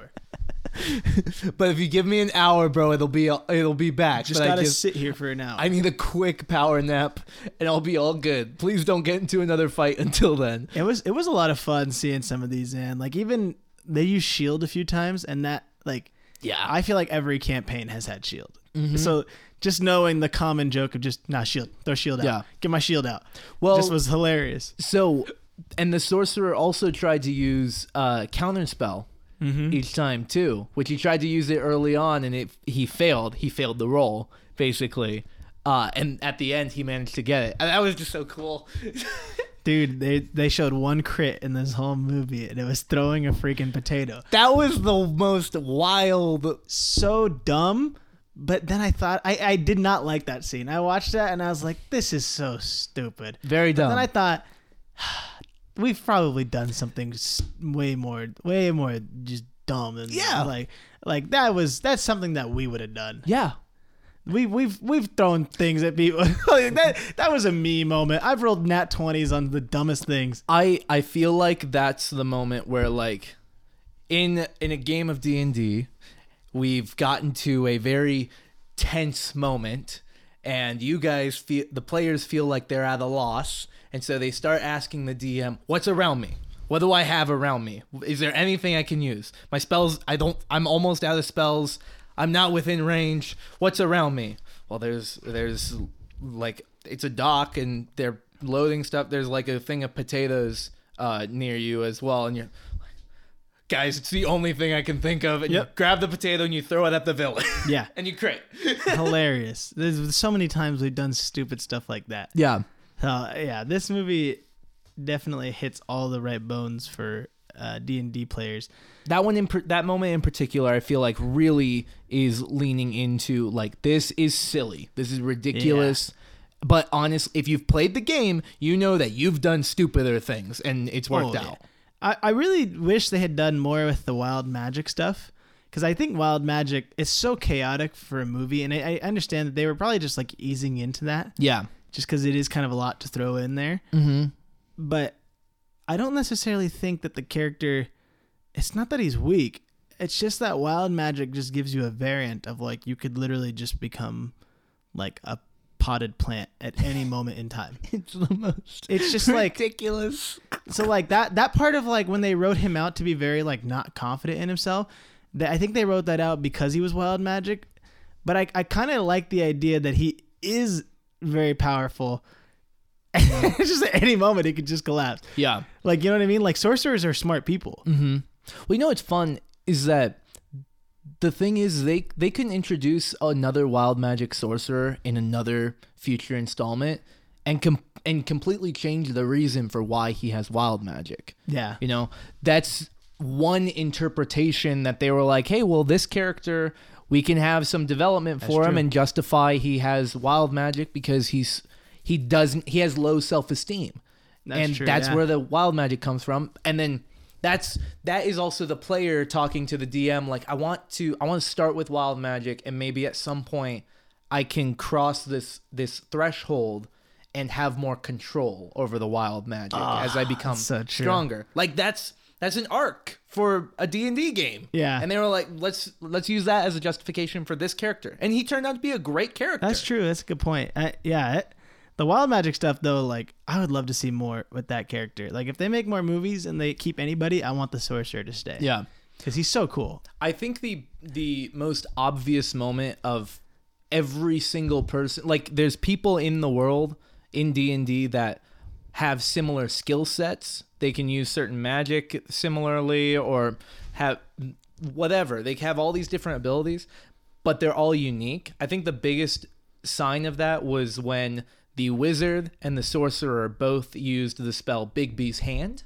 But if you give me an hour, bro, it'll be it'll be back. Just But I gotta sit here for an hour. I need a quick power nap, and I'll be all good. Please don't get into another fight until then. it was it was a lot of fun seeing some of these in. Like even they use shield a few times, and that like Yeah, I feel like every campaign has had shield. So just knowing the common joke of just nah shield, throw shield out, Yeah. get my shield out. Well- just was hilarious. So, and the sorcerer also tried to use uh, counterspell Mm-hmm. each time too, which he tried to use it early on, and it he failed. He failed the role basically, uh, and at the end he managed to get it. And that was just so cool. Dude, they they showed one crit in this whole movie, and it was throwing a freaking potato. that was the most wild. so dumb. But then I thought I, I did not like that scene. I watched that and I was like, this is so stupid. Very dumb. And then I thought we've probably done something way more way more just dumb than Yeah. like like that was that's something that we would have done. yeah. We we've we've thrown things at people. like that that was a me moment. I've rolled nat 20s on the dumbest things. I I feel like that's the moment where like in in a game of D&D we've gotten to a very tense moment and you guys feel the players feel like they're at a loss and so they start asking the DM what's around me what do I have around me is there anything I can use my spells I don't I'm almost out of spells I'm not within range what's around me well there's there's like it's a dock and they're loading stuff. There's like a thing of potatoes uh, near you as well, and you're like, guys, it's the only thing I can think of. And you grab the potato and you throw it at the villain. Yeah. and you crit. Hilarious. There's so many times we've done stupid stuff like that. Yeah. Uh, yeah, this movie definitely hits all the right bones for uh, D and D players. That one in per- that moment in particular, I feel like really is leaning into like this is silly. This is ridiculous. But honestly, if you've played the game, you know that you've done stupider things and it's worked Oh, yeah. out. I, I really wish they had done more with the wild magic stuff because I think wild magic is so chaotic for a movie, and I, I understand that they were probably just like easing into that Yeah. Just because it is kind of a lot to throw in there. Mm-hmm. But I don't necessarily think that the character. It's not that he's weak. It's just that wild magic just gives you a variant of like you could literally just become like a potted plant at any moment in time. It's the most It's just like ridiculous. so like that that part of like when they wrote him out to be very like not confident in himself that i think they wrote that out because he was wild magic but i, I kind of like the idea that he is very powerful it's just at any moment it could just collapse Yeah. like you know what i mean like sorcerers are smart people Mm-hmm. Well, you know what's fun is that the thing is they they can introduce another wild magic sorcerer in another future installment and com- and completely change the reason for why he has wild magic. yeah You know, that's one interpretation that they were like, "Hey, well, this character we can have some development for him true. and justify he has wild magic because he's he doesn't he has low self-esteem." That's and true, that's yeah. where the wild magic comes from. And then that's that is also the player talking to the DM like, "I want to I want to start with wild magic and maybe at some point I can cross this this threshold and have more control over the wild magic as I become Ah, so stronger. Like that's that's an arc for a D&D game. Yeah. And they were like, let's let's use that as a justification for this character. And he turned out to be a great character. that's true that's a good point I, yeah it, the wild magic stuff though like i would love to see more with that character like if they make more movies and they keep anybody i want the sorcerer to stay Yeah. because he's so cool I think the the most obvious moment of every single person like there's people in the world in D&D that have similar skill sets. They can use certain magic similarly or have whatever. They have all these different abilities, but they're all unique. I think the biggest sign of that was when the wizard and the sorcerer both used the spell Bigby's hand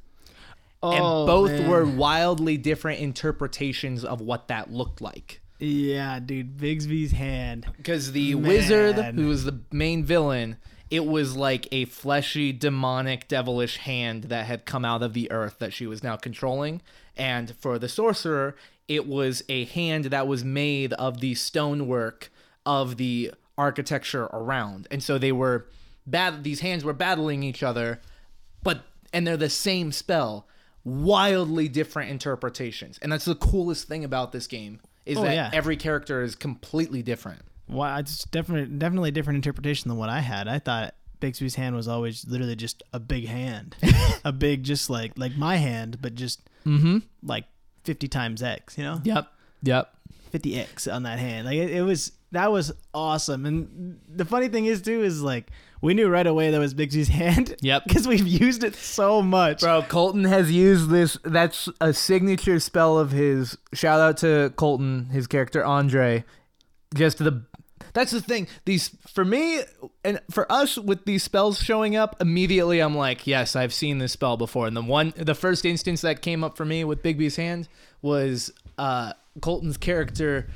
and Oh, both man. were wildly different interpretations of what that looked like. Yeah, dude, Bigsby's hand. Because the Man. wizard, who was the main villain, it was like a fleshy, demonic, devilish hand that had come out of the earth that she was now controlling. And for the sorcerer, it was a hand that was made of the stonework of the architecture around. And so they were bad these hands were battling each other, but and they're the same spell. Wildly different interpretations. And that's the coolest thing about this game is Oh, that yeah. every character is completely different. Wow, it's definitely definitely a different interpretation than what I had. I thought Bigsby's hand was always literally just a big hand, a big just like like my hand, but just Mm-hmm. like fifty times X. You know, Yep. Yep. fifty X on that hand. Like it, it was that was awesome. And the funny thing is too is like we knew right away that was Bigsby's hand. Yep. because we've used it so much. Bro, Colton has used this. That's a signature spell of his. Shout out to Colton, his character Andre. Just the. That's the thing. These for me and for us with these spells showing up immediately. I'm like, yes, I've seen this spell before. And the one, the first instance that came up for me with Bigby's hand was uh, Colton's character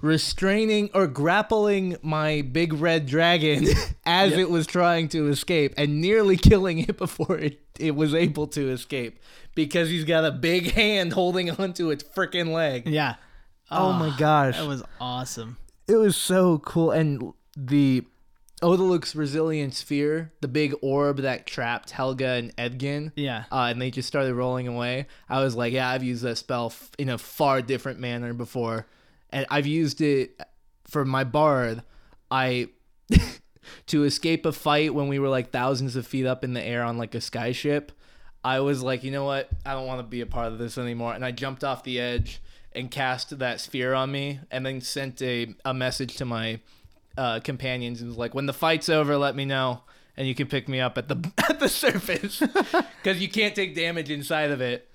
restraining or grappling my big red dragon as it was trying to escape and nearly killing it before it, it was able to escape because he's got a big hand holding onto its freaking leg. Yeah. Oh my gosh. that was awesome. It was so cool. And the Otiluke's resilient sphere, the big orb that trapped Holga and Edgin. Yeah. Uh, and they just started rolling away. I was like, yeah, I've used that spell f- in a far different manner before. And I've used it for my bard. I. to escape a fight when we were like thousands of feet up in the air on like a skyship, I was like, you know what? I don't want to be a part of this anymore. And I jumped off the edge and cast that sphere on me and then sent a, a message to my uh, companions and was like, "When the fight's over, let me know, and you can pick me up at the at the surface because you can't take damage inside of it."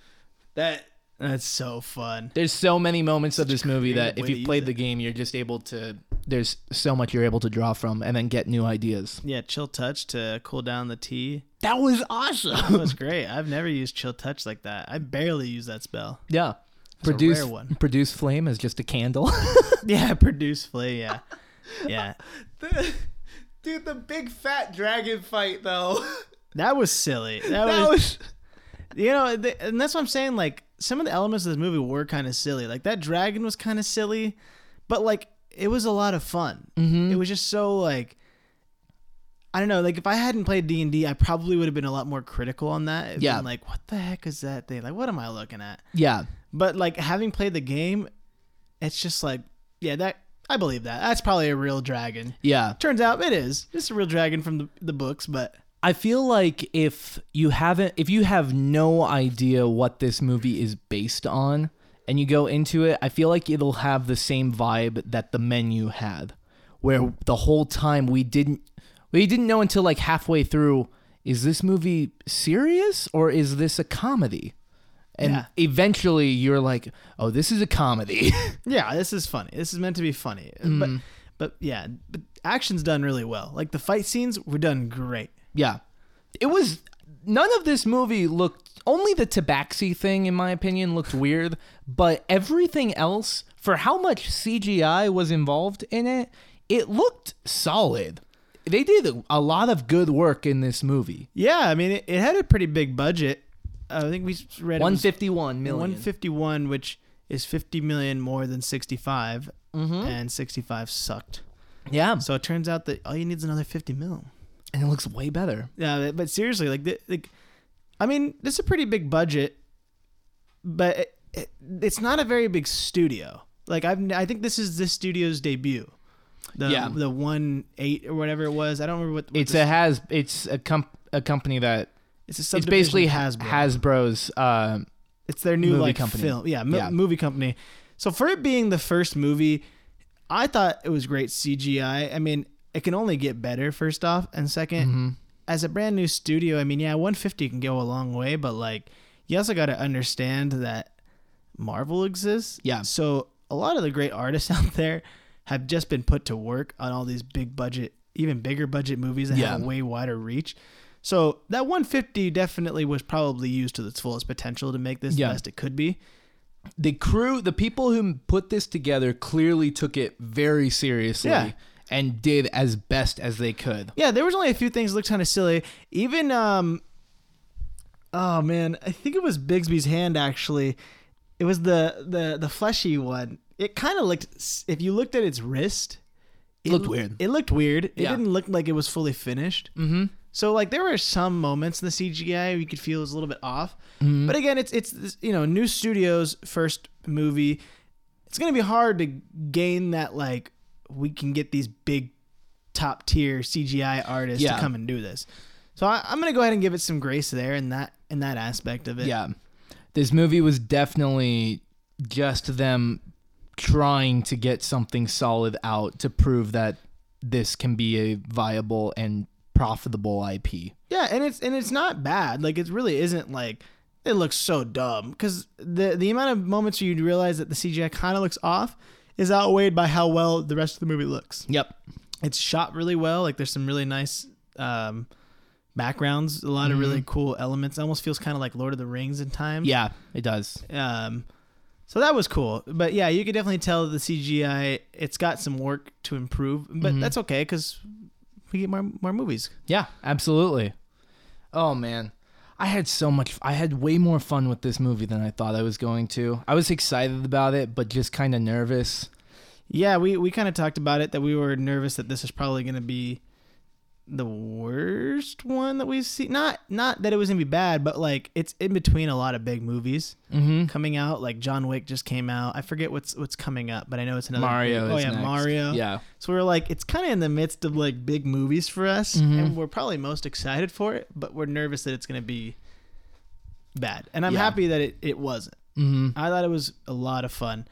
That That's so fun. there's so many moments of this movie that if you've played the game, you're just able to. There's so much you're able to draw from and then get new ideas. Yeah, chill touch to cool down the tea. That was awesome. That was great. I've never used chill touch like that. I barely use that spell. yeah. It's Produce one. produce flame as just a candle. Yeah, produce flame. Yeah, yeah. Dude, the big fat dragon fight though. That was silly. That, That was, was you know, and that's what I'm saying. Like some of the elements of this movie were kind of silly. Like that dragon was kind of silly, but like it was a lot of fun. Mhm. It was just so like. I don't know. Like if I hadn't played D and I probably would have been a lot more critical on that. It'd Yeah. been like, what the heck is that thing? Like, what am I looking at? Yeah. But like having played the game, it's just like, yeah, that I believe that. That's probably a real dragon. Yeah. Turns out it is. It's a real dragon from the, the books, but I feel like if you haven't if you have no idea what this movie is based on and you go into it, I feel like it'll have the same vibe that the menu had. Where the whole time we didn't we didn't know until like halfway through is this movie serious or is this a comedy? And Yeah. eventually you're like, "Oh, this is a comedy." yeah, this is funny. This is meant to be funny. Mm. But but yeah, but action's done really well. Like the fight scenes were done great. Yeah. It was none of this movie looked only the tabaxi thing in my opinion looked weird, but everything else for how much CGI was involved in it, it looked solid. They did a lot of good work in this movie. Yeah, I mean it, it had a pretty big budget. I think we read 151 million. 151, which is 50 million more than 65, Mm-hmm. and 65 sucked. Yeah, So it turns out that all you need is another 50 mil. and it looks way better. Yeah, but seriously, like, the, like, I mean, this is a pretty big budget, but it, it, it's not a very big studio. Like, I've, I think this is this studio's debut. The, Yeah. the one eight or whatever it was. I don't remember what. what It's this- a has it's a comp a company that it's a it's basically Hasbro. Hasbro. Hasbro's uh It's their new Movie like company. film. Yeah, mo- Yeah. movie company. So for it being the first movie, I thought it was great CGI. I mean, it can only get better first off, and 2nd mhm. as a brand new studio, I mean, yeah, 150 can go a long way, but like you also got to understand that Marvel exists. Yeah. So a lot of the great artists out there have just been put to work on all these big budget, even bigger budget movies that have Yeah. a way wider reach. So that 150 definitely was probably used to its fullest potential to make this Yeah. the best it could be. the crew, the people who put this together clearly took it very seriously Yeah. and did as best as they could. Yeah, there was only a few things that looked kind of silly. Even um oh man, I think it was Bigsby's hand actually. It was the the the fleshy one. It kind of looked if you looked at its wrist, it Looked weird. It looked weird. It Yeah. didn't look like it was fully finished. Mm-hmm. So like there were some moments in the CGI you could feel it was a little bit off. Mhm. But again, it's it's you know new studios first movie. It's gonna be hard to gain that like we can get these big top tier CGI artists Yeah. to come and do this. So I, I'm gonna go ahead and give it some grace there in that in that aspect of it. Yeah. This movie was definitely just them trying to get something solid out to prove that this can be a viable and profitable IP. Yeah, and it's and it's not bad. Like it really isn't like it looks so dumb because the the amount of moments where you realize that the CGI kind of looks off is outweighed by how well the rest of the movie looks. Yep. It's shot really well. Like there's some really nice um, backgrounds, a lot of really cool elements. It almost feels kind of like Lord of the Rings in times. Yeah, it does. Um, so that was cool. But yeah, you could definitely tell the CGI. It's got some work to improve, but Mhm. that's okay because we get more more movies. Yeah, absolutely. Oh man. I had so much I had way more fun with this movie than I thought I was going to. I was excited about it, but just kind of nervous. Yeah, we, we kind of talked about it that we were nervous that this was probably going to be the worst one that we've seen. Not not that it was to be bad, but like it's in between a lot of big movies Mm-hmm. coming out. Like John Wick just came out. I forget what's what's coming up, but I know it's another Mario big- oh yeah, next. Mario. Yeah. So we're like it's kind of in the midst of like big movies for us, Mhm. and we're probably most excited for it, but we're nervous that it's to be bad. And I'm Yeah. happy that it, it wasn't. Mm-hmm. I thought it was a lot of fun.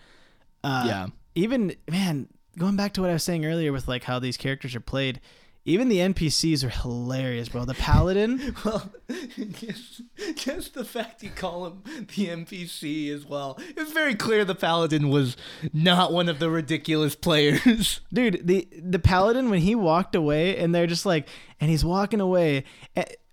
Uh, yeah. even man going back to what I was saying earlier with like how these characters are played, even the NPCs are hilarious, bro. The paladin, Well, just, just the fact you call him the NPC as well. It's very clear the paladin was not one of the ridiculous players. dude. The the paladin when he walked away, and they're just like, and he's walking away.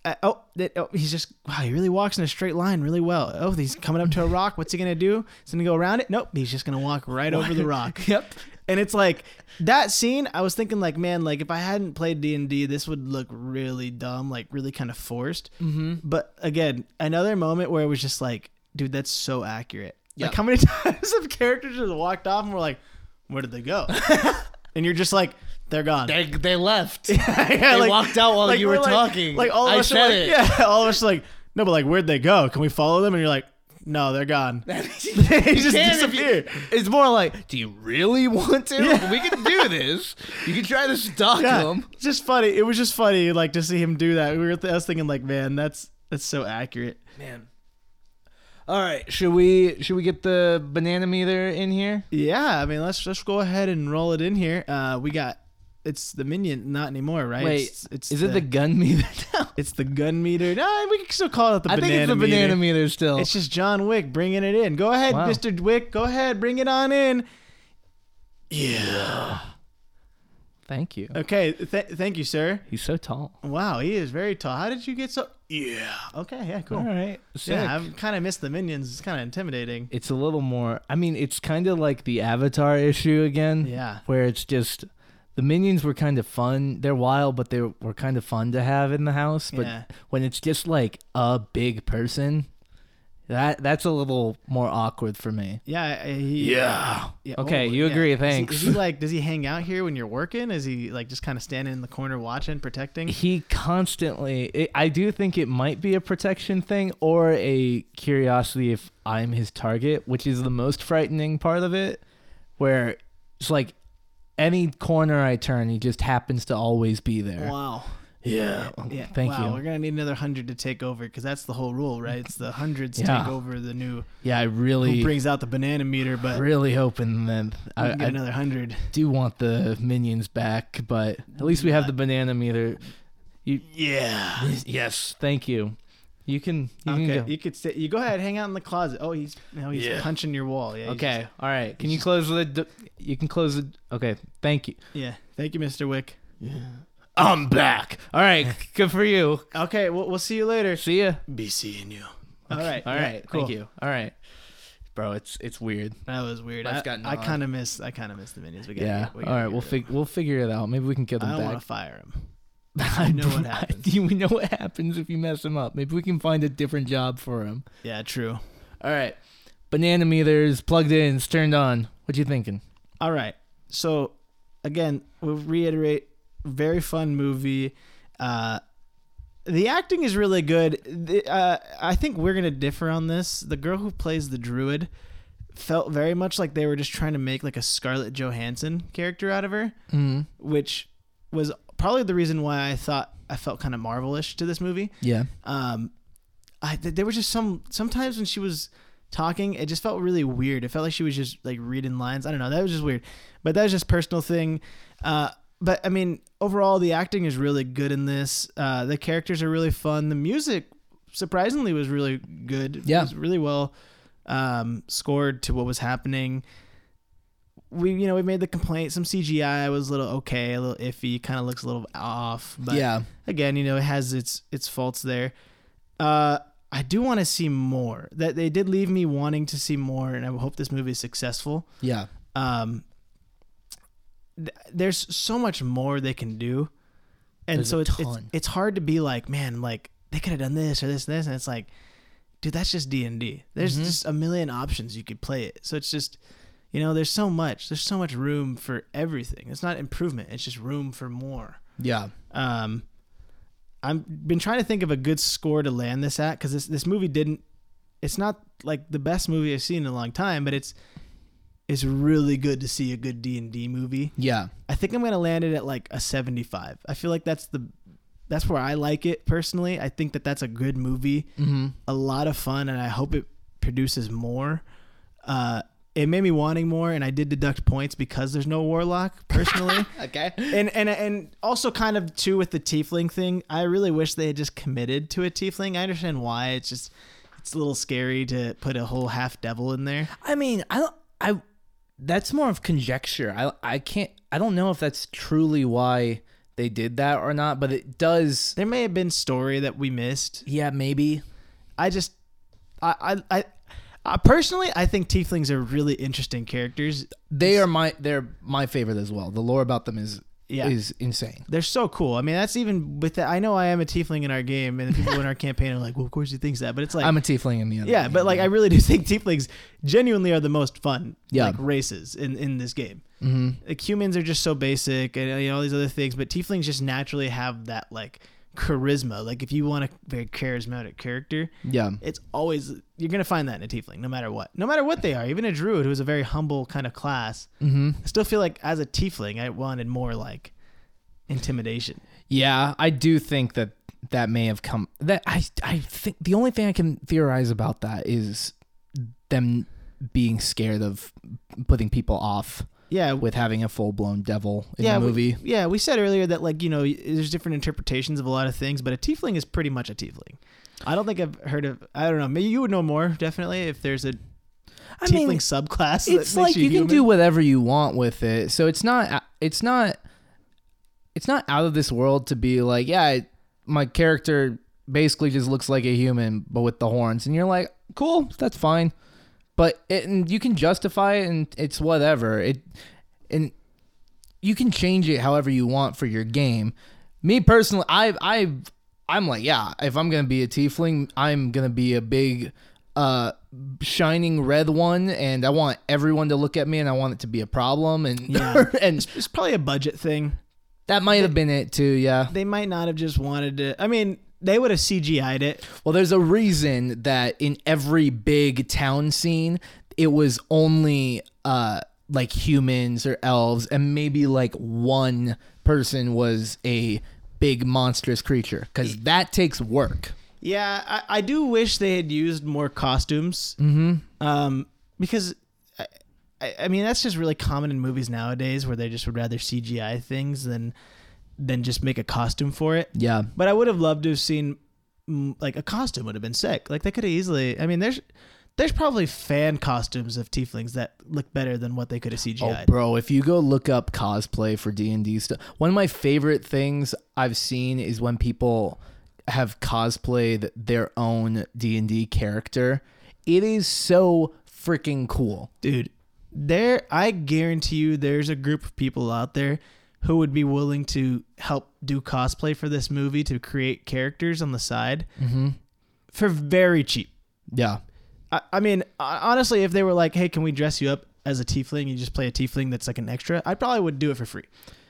Uh, oh, that, oh, he's just wow. He really walks in a straight line really well. Oh, he's coming up to a rock. What's he gonna do? He's gonna go around it. Nope. He's just gonna walk right over the rock. Yep. And it's like that scene. I was thinking like, man, like if I hadn't played D and D, this would look really dumb, like really kind of forced. Mm-hmm. But again, another moment where it was just like, dude, that's so accurate. Yeah. Like how many times have characters just walked off and we're like, where did they go? and you're just like, they're gone. They, they left. yeah, they like- walked out while like, you were we're like- talking. Like all of I us said like, it. yeah, all of us are like, no, but like, where'd they go? Can we follow them? And you're like, no, they're gone. they just disappear. It's more like, do you really want to? Yeah. We can do this. You can try to stalk Yeah, him. it's just funny. It was just funny, like to see him do that. We were, I was thinking, like, man, that's that's so accurate. Man. All right, should we should we get the banana meter in here? Yeah, I mean, let's let's go ahead and roll it in here. Uh, we got it's the minion, not anymore, right? Wait, it's, it's Is it the gun meter now? it's the gun meter? No, we can still call it the I think it's the meter. banana meter still. It's just John Wick bringing it in. Go ahead, Wow. Mr. Wick. Go ahead, bring it on in. Yeah. Thank you. Okay. Th- thank you, sir. He's so tall. Wow, he is very tall. How did you get so? Yeah. Okay. Yeah. Cool. All right. Sick. Yeah, I've kind of missed the minions. It's kind of intimidating. it's a little more. I mean, it's kind of like the Avatar issue again. Yeah. Where it's just the minions were kind of fun. They're wild, but they were kind of fun to have in the house. But Yeah. when it's just like a big person, that that's a little more awkward for me. Yeah. He, Yeah. Yeah, oh, Okay, oh, you yeah. agree, Is he- thanks. Is he, like, does he hang out here when you're working? Is he like just kind of standing in the corner watching, protecting? He constantly. It, I do think it might be a protection thing or a curiosity if I'm his target, which is the most frightening part of it. Where it's like any corner I turn, he just happens to always be there. Wow. Yeah. Yeah. Thank wow, you. We're gonna need another hundred to take over because that's the whole rule, right? It's the hundreds Yeah. take over the new. Yeah, I Who really, brings out the banana meter? But really hoping that I, get I another hundred. do want the minions back, but at least we have the banana meter. You, Yeah. yes, thank you. You can, you okay. can go. You could sit. You go ahead, hang out in the closet. Oh, he's no, he's Yeah. punching your wall. Yeah. he's Okay, all right. Can you close the? d- You can close the. Okay, thank you. yeah. Thank you, Mr. Wick. Yeah. I'm back. All right, good for you. Okay. We'll, we'll see you later. See ya. Be seeing you. All right. All right. yeah, right, Cool. thank you. All right, bro. It's it's weird. That was weird. Life's I, gotten I on. kind of miss. I kind of miss the minions. We gotta Yeah. get- we All gotta right, get we'll fig we'll figure it out. Maybe we can get them. them I don't want back. to fire him. I know what happens. We know what happens if you mess him up? Maybe we can find a different job for him. Yeah. True. All right. Banana meters plugged in, it's turned on. What you thinking? All right. So again, we'll reiterate. Very fun movie. Uh, the acting is really good. The, uh, I think we're gonna differ on this. The girl who plays the druid felt very much like they were just trying to make like a Scarlett Johansson character out of her, Mm. which was probably the reason why I thought I felt kind of marvelish to this movie. Yeah. Um, I th- there was just some sometimes when she was talking, it just felt really weird. It felt like she was just like reading lines. I don't know. That was just weird. But that was just personal thing. Uh, but I mean, overall, the acting is really good in this. Uh, the characters are really fun. The music, surprisingly, was really good. Yeah. it was really well um, scored to what was happening. We, you know, we made the complaint. Some CGI was a little okay, a little iffy. Kind of looks a little off. But yeah. again, you know, it has its its faults there. Uh, I do want to see more. That they did leave me wanting to see more, and I hope this movie is successful. Yeah. Um, th- there's so much more they can do, and There's so it's, it's it's hard to be like, man, like they could have done this or this and this, and it's like, dude, that's just D and D. There's Mhm. just a million options you could play it. So it's just. You know, there's so much. There's so much room for everything. It's not improvement. It's just room for more. Yeah. Um, I've been trying to think of a good score to land this at because this this movie didn't. It's not like the best movie I've seen in a long time, but it's it's really good to see a good D and D movie. Yeah. I think I'm gonna land it at like a 75. I feel like that's the that's where I like it personally. I think that that's a good movie, Mm-hmm. a lot of fun, and I hope it produces more. Uh, it made me wanting more, and I did deduct points because there's no warlock personally. Okay. and and and also kind of too with the tiefling thing. I really wish they had just committed to a tiefling. I understand why. It's just it's a little scary to put a whole half devil in there. I mean, I don't. I. That's more of conjecture. I. I can't. I don't know if that's truly why they did that or not, but it does. There may have been story that we missed. Yeah, maybe. I just, I, I, I, uh, personally, I think tieflings are really interesting characters. They are my. They're my favorite as well. The lore about them is Yeah. is insane. They're so cool. I mean, that's even with that. I know I am a tiefling in our game, and the people in our campaign are like, "Well, of course he thinks that," but it's like, I'm a tiefling in the other. yeah, game, but like, I really do think tieflings genuinely are the most fun, Yeah. like races in in this game. Mhm. Like humans are just so basic, and you know all these other things, but tieflings just naturally have that like charisma. Like if you want a very charismatic character, Yeah. it's always you're gonna find that in a tiefling, no matter what, no matter what they are. Even a druid who is a very humble kind of class, Mm-hmm. I still feel like as a tiefling, I wanted more like intimidation. Yeah, I do think that that may have come. That I I think the only thing I can theorize about that is them being scared of putting people off Yeah, with having a full blown devil in yeah, the we- movie. yeah, we said earlier that like you know there's different interpretations of a lot of things, but a tiefling is pretty much a tiefling. I don't think I've heard of. I don't know. Maybe you would know more. Definitely, if there's a I tiefling mean, subclass. it's like you, can human. do whatever you want with it. So it's not it's not it's not out of this world to be like, yeah, my character basically just looks like a human but with the horns and you're like, cool, that's fine. But it, and you can justify it and it's whatever. It and you can change it however you want for your game. Me personally, I I I'm like, yeah, if I'm going to be a tiefling, I'm going to be a big uh shining red one and I want everyone to look at me and I want it to be a problem and Yeah. and It's probably a budget thing. that might have been it too, yeah. They might not have just wanted to. I mean, they would have CGI'd it. Well, there's a reason that in every big town scene, it was only uh like humans or elves, and maybe like one person was a big monstrous creature because that takes work. Yeah, I, I do wish they had used more costumes. Mm-hmm. Um, because I, I, I mean that's just really common in movies nowadays, where they just would rather CGI things than than just make a costume for it. Yeah. But I would have loved to have seen mm, like a costume would have been sick. Like they could have easily. I mean, there's there's probably fan costumes of tieflings that look better than what they could have Oh, CGI'd. bro! If you go look up cosplay for D and D stuff, one of my favorite things I've seen is when people have cosplayed their own D and D character. It is so freaking cool. dude there i guarantee you there's a group of people out there who would be willing to help do cosplay for this movie to create characters on the side Mm-hmm. for very cheap Yeah. i, I mean honestly if they were like hey can we dress you up as a tiefling you just play a tiefling that's like an extra i probably would do it for free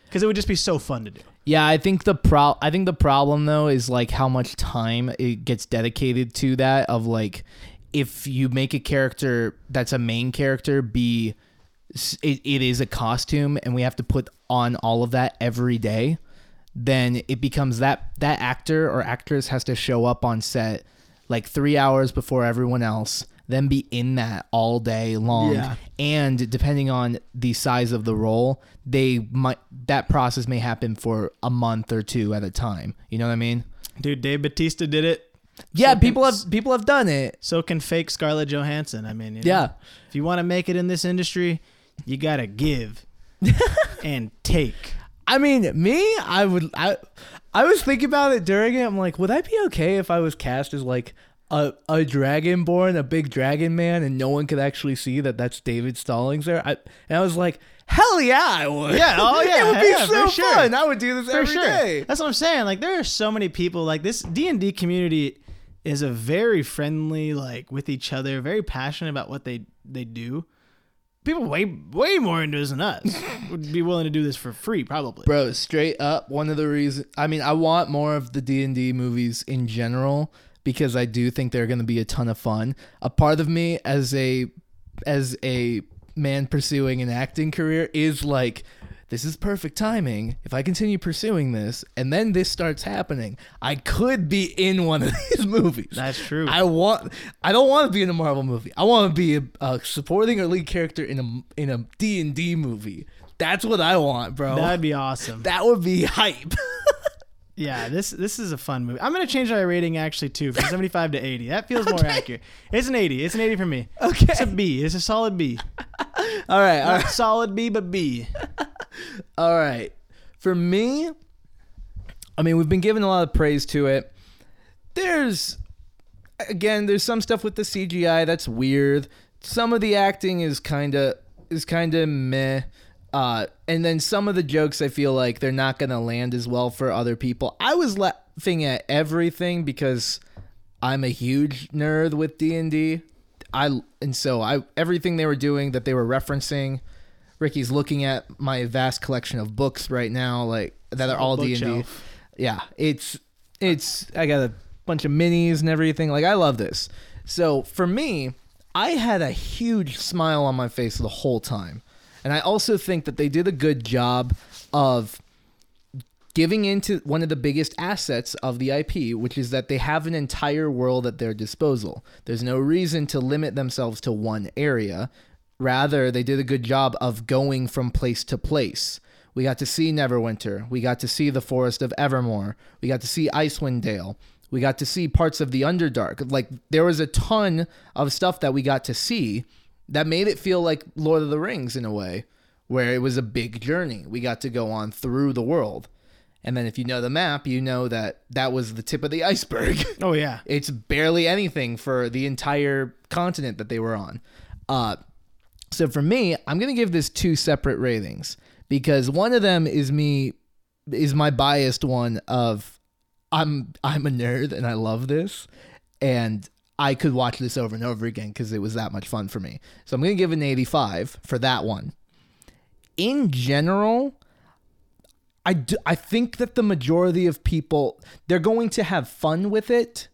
because it would just be so fun to do Yeah, I think the pro I think the problem though is like how much time it gets dedicated to that of like if you make a character that's a main character be it, it is a costume and we have to put on all of that every day then it becomes that that actor or actress has to show up on set like 3 hours before everyone else then be in that all day long. Yeah. and depending on the size of the role they might that process may happen for a month or two at a time. You know what i mean? Dude dave batista did it. Yeah So people it's- have people have done it. So can fake scarlett johansson i mean you know, yeah. If you want to make it in this industry you gotta give and take i mean me i would i i was thinking about it during it i'm like would i be okay if i was cast as like a, a dragonborn, a big dragon man, and no one could actually see that that's David Stallings there. I, and I was like, hell yeah, I would. Yeah, oh, yeah, it would be yeah, so sure. fun. I would do this for every sure. day. That's what I'm saying. Like there are so many people like this D and D community is a very friendly, like with each other, very passionate about what they they do. People way way more into this than us would be willing to do this for free, probably. bro straight up one of the reasons i mean i want more of the d&d movies in general because i do think they're going to be a ton of fun a part of me as a as a man pursuing an acting career is like this is perfect timing. If I continue pursuing this and then this starts happening, I could be in one of these movies. That's true. I want. I don't want to be in a Marvel movie. I want to be a, a supporting or lead character in a in a D and D movie. That's what I want, bro. That'd be awesome. that would be hype. Yeah, this this is a fun movie. I'm gonna change my rating actually too from 75 to 80. That feels more accurate. It's an 80. It's an 80 for me. Okay. It's a B. It's a solid B. all right. All Not solid B, but B. All right. For me, I mean, we've been giving a lot of praise to it. There's, again, there's some stuff with the CGI that's weird. Some of the acting is kind of is kind of meh. Uh, and then some of the jokes I feel like they're not gonna land as well for other people. I was laughing at everything because I'm a huge nerd with D and D. I and so I everything they were doing that they were referencing. Ricky's looking at my vast collection of books right now, like that are all D and D. Yeah, it's it's I got a bunch of minis and everything. Like I love this. So for me, I had a huge smile on my face the whole time. And I also think that they did a good job of giving into one of the biggest assets of the IP, which is that they have an entire world at their disposal. There's no reason to limit themselves to one area. Rather, they did a good job of going from place to place. We got to see Neverwinter. We got to see the Forest of Evermore. We got to see Icewind Dale. We got to see parts of the Underdark. Like there was a ton of stuff that we got to see that made it feel like Lord of the Rings in a way, where it was a big journey. We got to go on through the world. And then if you know the map, you know that that was the tip of the iceberg. Oh yeah. it's barely anything for the entire continent that they were on. Uh, so for me, I'm gonna give this two separate ratings because one of them is me is my biased one of I'm I'm a nerd and I love this and I could watch this over and over again because it was that much fun for me. So I'm gonna give it an 85 for that one. In general, I, do, I think that the majority of people they're going to have fun with it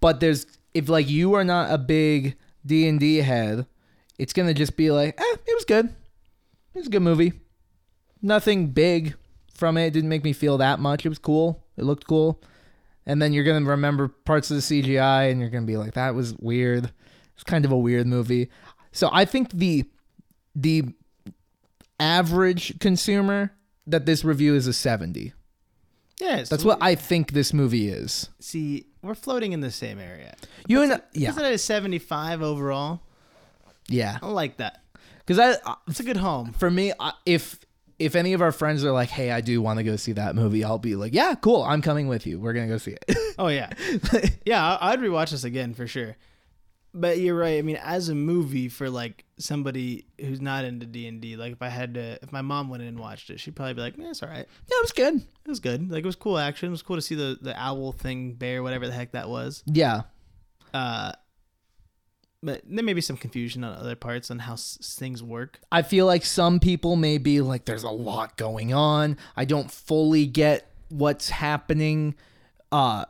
but there's if like you are not a big d&d head it's gonna just be like eh it was good it was a good movie nothing big from it. it didn't make me feel that much it was cool it looked cool and then you're gonna remember parts of the cgi and you're gonna be like that was weird it's kind of a weird movie so i think the the average consumer that this review is a 70 Yeah. that's what i think this movie is see. We're floating in the same area. you and yeah Isn't it a 75 overall? yeah I like that. because i uh, It's a good home. for me if if any of our friends are like hey i do want to go see that movie i'll be like yeah cool i'm coming with you we're gonna go see it Oh yeah, yeah. I'd rewatch this again for sure. But you're right. I mean, as a movie for like somebody who's not into D and D, like if I had to, if my mom went in and watched it, she'd probably be like, "Yeah, it's all right. yeah it was good It was good. Like it was cool action. It was cool to see the the owl thing, bear, whatever the heck that was." yeah Uh, but there may be some confusion on other parts on how s- things work. i feel like some people may be like there's a lot going on. I don't fully get what's happening uh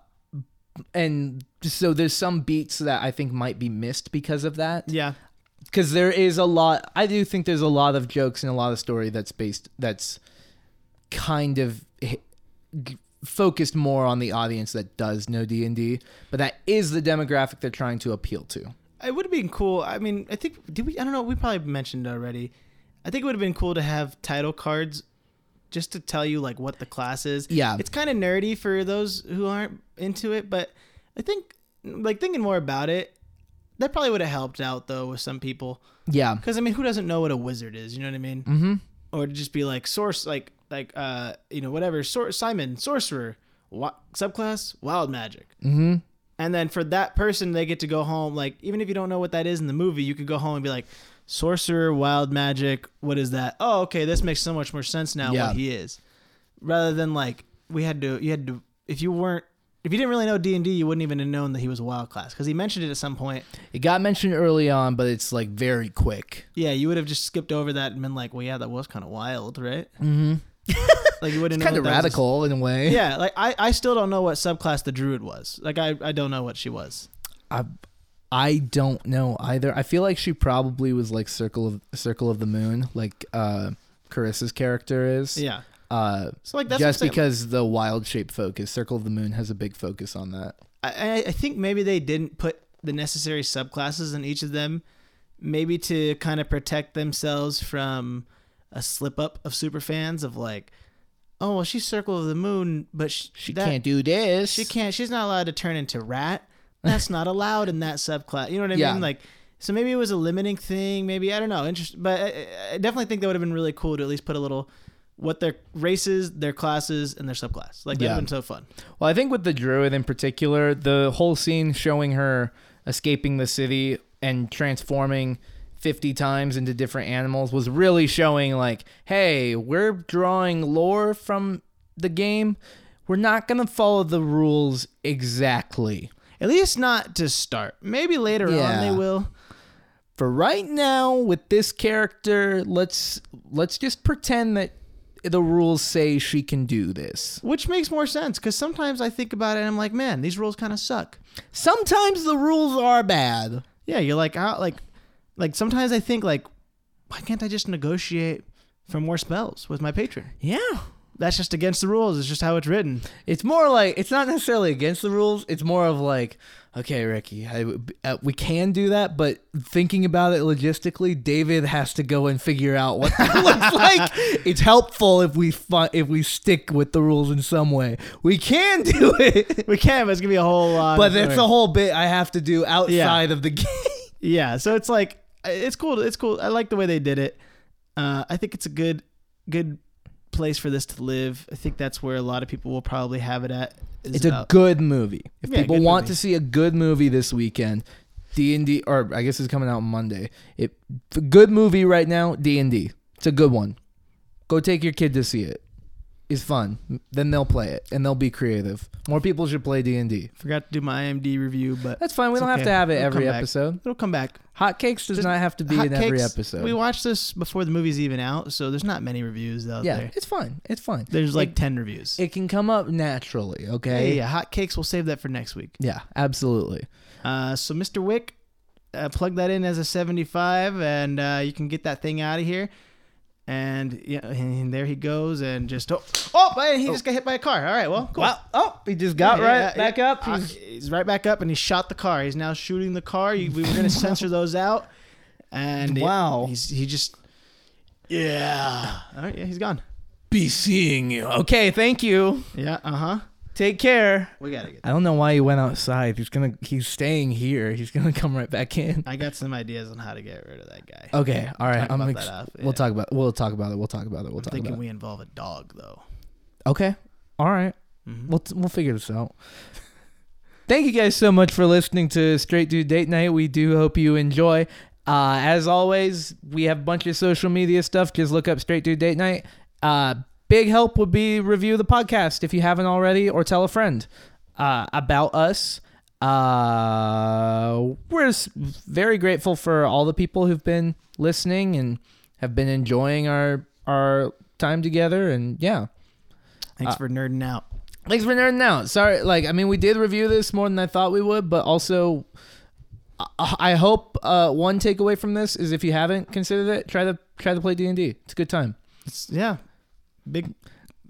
and so there's some beats that i think might be missed because of that. Yeah, because there is a lot i do think there's a lot of jokes and a lot of story that's based that's kind of focused more on the audience that does know d&d but that is the demographic they're trying to appeal to it would have been cool. I mean, I think did we? I don't know. We probably mentioned already. I think it would have been cool to have title cards just to tell you like what the class is. Yeah. It's kind of nerdy for those who aren't into it, but I think like thinking more about it, that probably would have helped out though with some people. yeah Because I mean, who doesn't know what a wizard is? You know what I mean? mm-hmm Or to just be like source, like like uh you know whatever. Sor- Simon sorcerer, wa- subclass wild magic. mm-hmm And then for that person, they get to go home. Like, even if you don't know what that is in the movie, you could go home and be like, sorcerer, wild magic. What is that? Oh, okay. This makes so much more sense now Yeah. what he is. Rather than like, we had to, you had to, if you weren't, if you didn't really know D&D, you wouldn't even have known that he was a wild class. Because he mentioned it at some point. it got mentioned early on but it's like very quick Yeah, you would have just skipped over that and been like, well, yeah, that was kind of wild, right? mm-hmm Like, you wouldn't kind of that was. radical in a way Yeah, like, I, I still don't know what subclass the druid was. Like, I, I don't know what she was. I, I don't know either. I feel like she probably was like circle of circle of the moon, like uh, Carissa's character is. Yeah. Uh, So like that's just what I'm saying. because the wild shape focus, Circle of the Moon has a big focus on that. I, I I think maybe they didn't put the necessary subclasses in each of them, maybe to kind of protect themselves from a slip up of super fans of like, oh well, she's Circle of the Moon, but she, She that- can't do this. She can't. She's not allowed to turn into rat. That's not allowed in that subclass. You know what I Yeah. mean? Like, so maybe it was a limiting thing. Maybe I don't know. Interest, but I, I definitely think that would have been really cool to at least put a little what their races, their classes, and their subclass. Like that Yeah. would have been so fun. Well, I think with the druid in particular, the whole scene showing her escaping the city and transforming 50 times into different animals was really showing like, hey, we're drawing lore from the game. We're not going to follow the rules exactly. At least not to start. Maybe later on they will. For right now with this character, let's let's just pretend that the rules say she can do this. Which makes more sense because sometimes I think about it and I'm like, man, these rules kind of suck. Sometimes the rules are bad. Yeah, you're like, how, like, like sometimes I think like, why can't I just negotiate for more spells with my patron? Yeah. That's just against the rules. It's just how it's written. It's more like it's not necessarily against the rules. It's more of like, okay, Ricky, I, uh, we can do that, but thinking about it logistically, David has to go and figure out what that looks like. It's helpful if we fi- if we stick with the rules in some way. We can do it, We can, but it's gonna be a whole lot. but that's a whole bit I have to do outside of the game. yeah. So it's like it's cool. It's cool. I like the way they did it. Uh, I think it's a good, good place for this to live. I think that's where a lot of people will probably have it at. It's a good movie. If Yeah, people want movie. to see a good movie this weekend, D and D, or I guess it's coming out Monday. It a good movie right now. D and D. It's a good one. Go take your kid to see it. It's fun. Then they'll play it and they'll be creative. More people should play D and D. Forgot to do my IMD review, but That's fine. We don't have to have it It'll every episode. it'll come back. Hotcakes does not have to be in every episode. We watched this before the movie's even out, so there's not many reviews out yeah, there. it's fine. It's fine. There's like it, ten reviews. it can come up naturally. yeah, Okay. yeah, hot cakes. We'll save that for next week. Yeah, absolutely. Uh, so Mr. Wick, uh, plug that in as a 75, and uh, you can get that thing out of here. And yeah, and there he goes, and just oh, oh, and he just got hit by a car. All right, well, cool. Wow. Oh, he just got Yeah, right back yeah. up. Uh, He's- he's right back up, and he shot the car. He's now shooting the car. We were going to censor those out, and it- Wow. he's he just yeah. All right, yeah, he's gone. be seeing you. Okay, thank you. Yeah, uh huh. Take care. We gotta get. I don't know why he went outside. He's gonna he's staying here. He's gonna come right back in. I got some ideas on how to get rid of that guy. Okay, all right. Talk I'm about ex- that off, We'll yeah. talk about we'll talk about it. We'll talk about it. We'll I'm talk thinking about we involve a dog though. Okay. All right. Mhm. We'll we'll figure this out. Thank you guys so much for listening to Straight Dude Date Night. We do hope you enjoy. Uh, as always, we have a bunch of social media stuff. Just look up Straight Dude Date Night. Uh, big help would be review the podcast if you haven't already, or tell a friend uh, about us. Uh, we're very grateful for all the people who've been listening and have been enjoying our our time together. And yeah, Thanks Uh, for nerding out. Thanks for nerding out. Sorry, like I mean, we did review this more than I thought we would, but also, I, I hope uh, one takeaway from this is if you haven't considered it, try to try to play D and D. It's a good time. It's, yeah, big.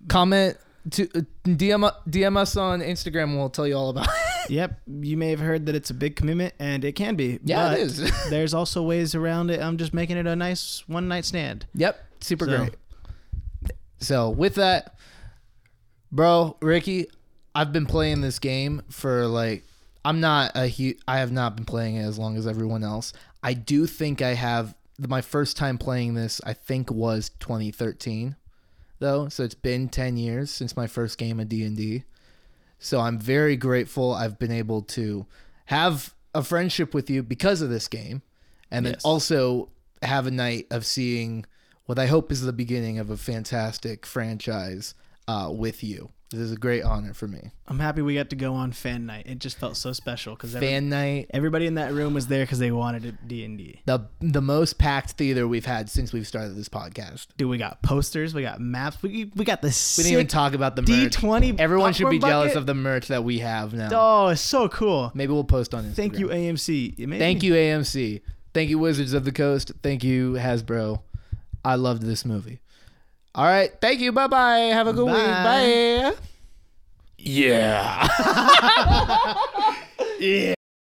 Comment to uh, DM DM us on Instagram. and We'll tell you all about. it. Yep, you may have heard that it's a big commitment, and it can be. Yeah, but it is. there's also ways around it. I'm just making it a nice one night stand. yep, super So- great. So with that, bro, Ricky, I've been playing this game for like I'm not a hu- I have not been playing it as long as everyone else. I do think I have my first time playing this I think was 2013 though, so it's been 10 years since my first game of D&D. So I'm very grateful I've been able to have a friendship with you because of this game and then Yes. also have a night of seeing what I hope is the beginning of a fantastic franchise uh, with you. This is a great honor for me. I'm happy we got to go on fan night. It just felt so special because every, Fan night, everybody in that room was there because they wanted D and D. the the most packed theater we've had since we've started this podcast. Dude, we got posters, we got maps, we we got the We didn't even talk about the merch. D20. Everyone should be popcorn jealous of the merch that we have now. Oh, it's so cool. Maybe we'll post on Instagram. Thank you, AMC. Thank you, AMC. Thank you, Wizards of the Coast. Thank you, Hasbro. I loved this movie. All right. Thank you. Bye bye. Have a good week. Bye. Bye. Yeah. Yeah.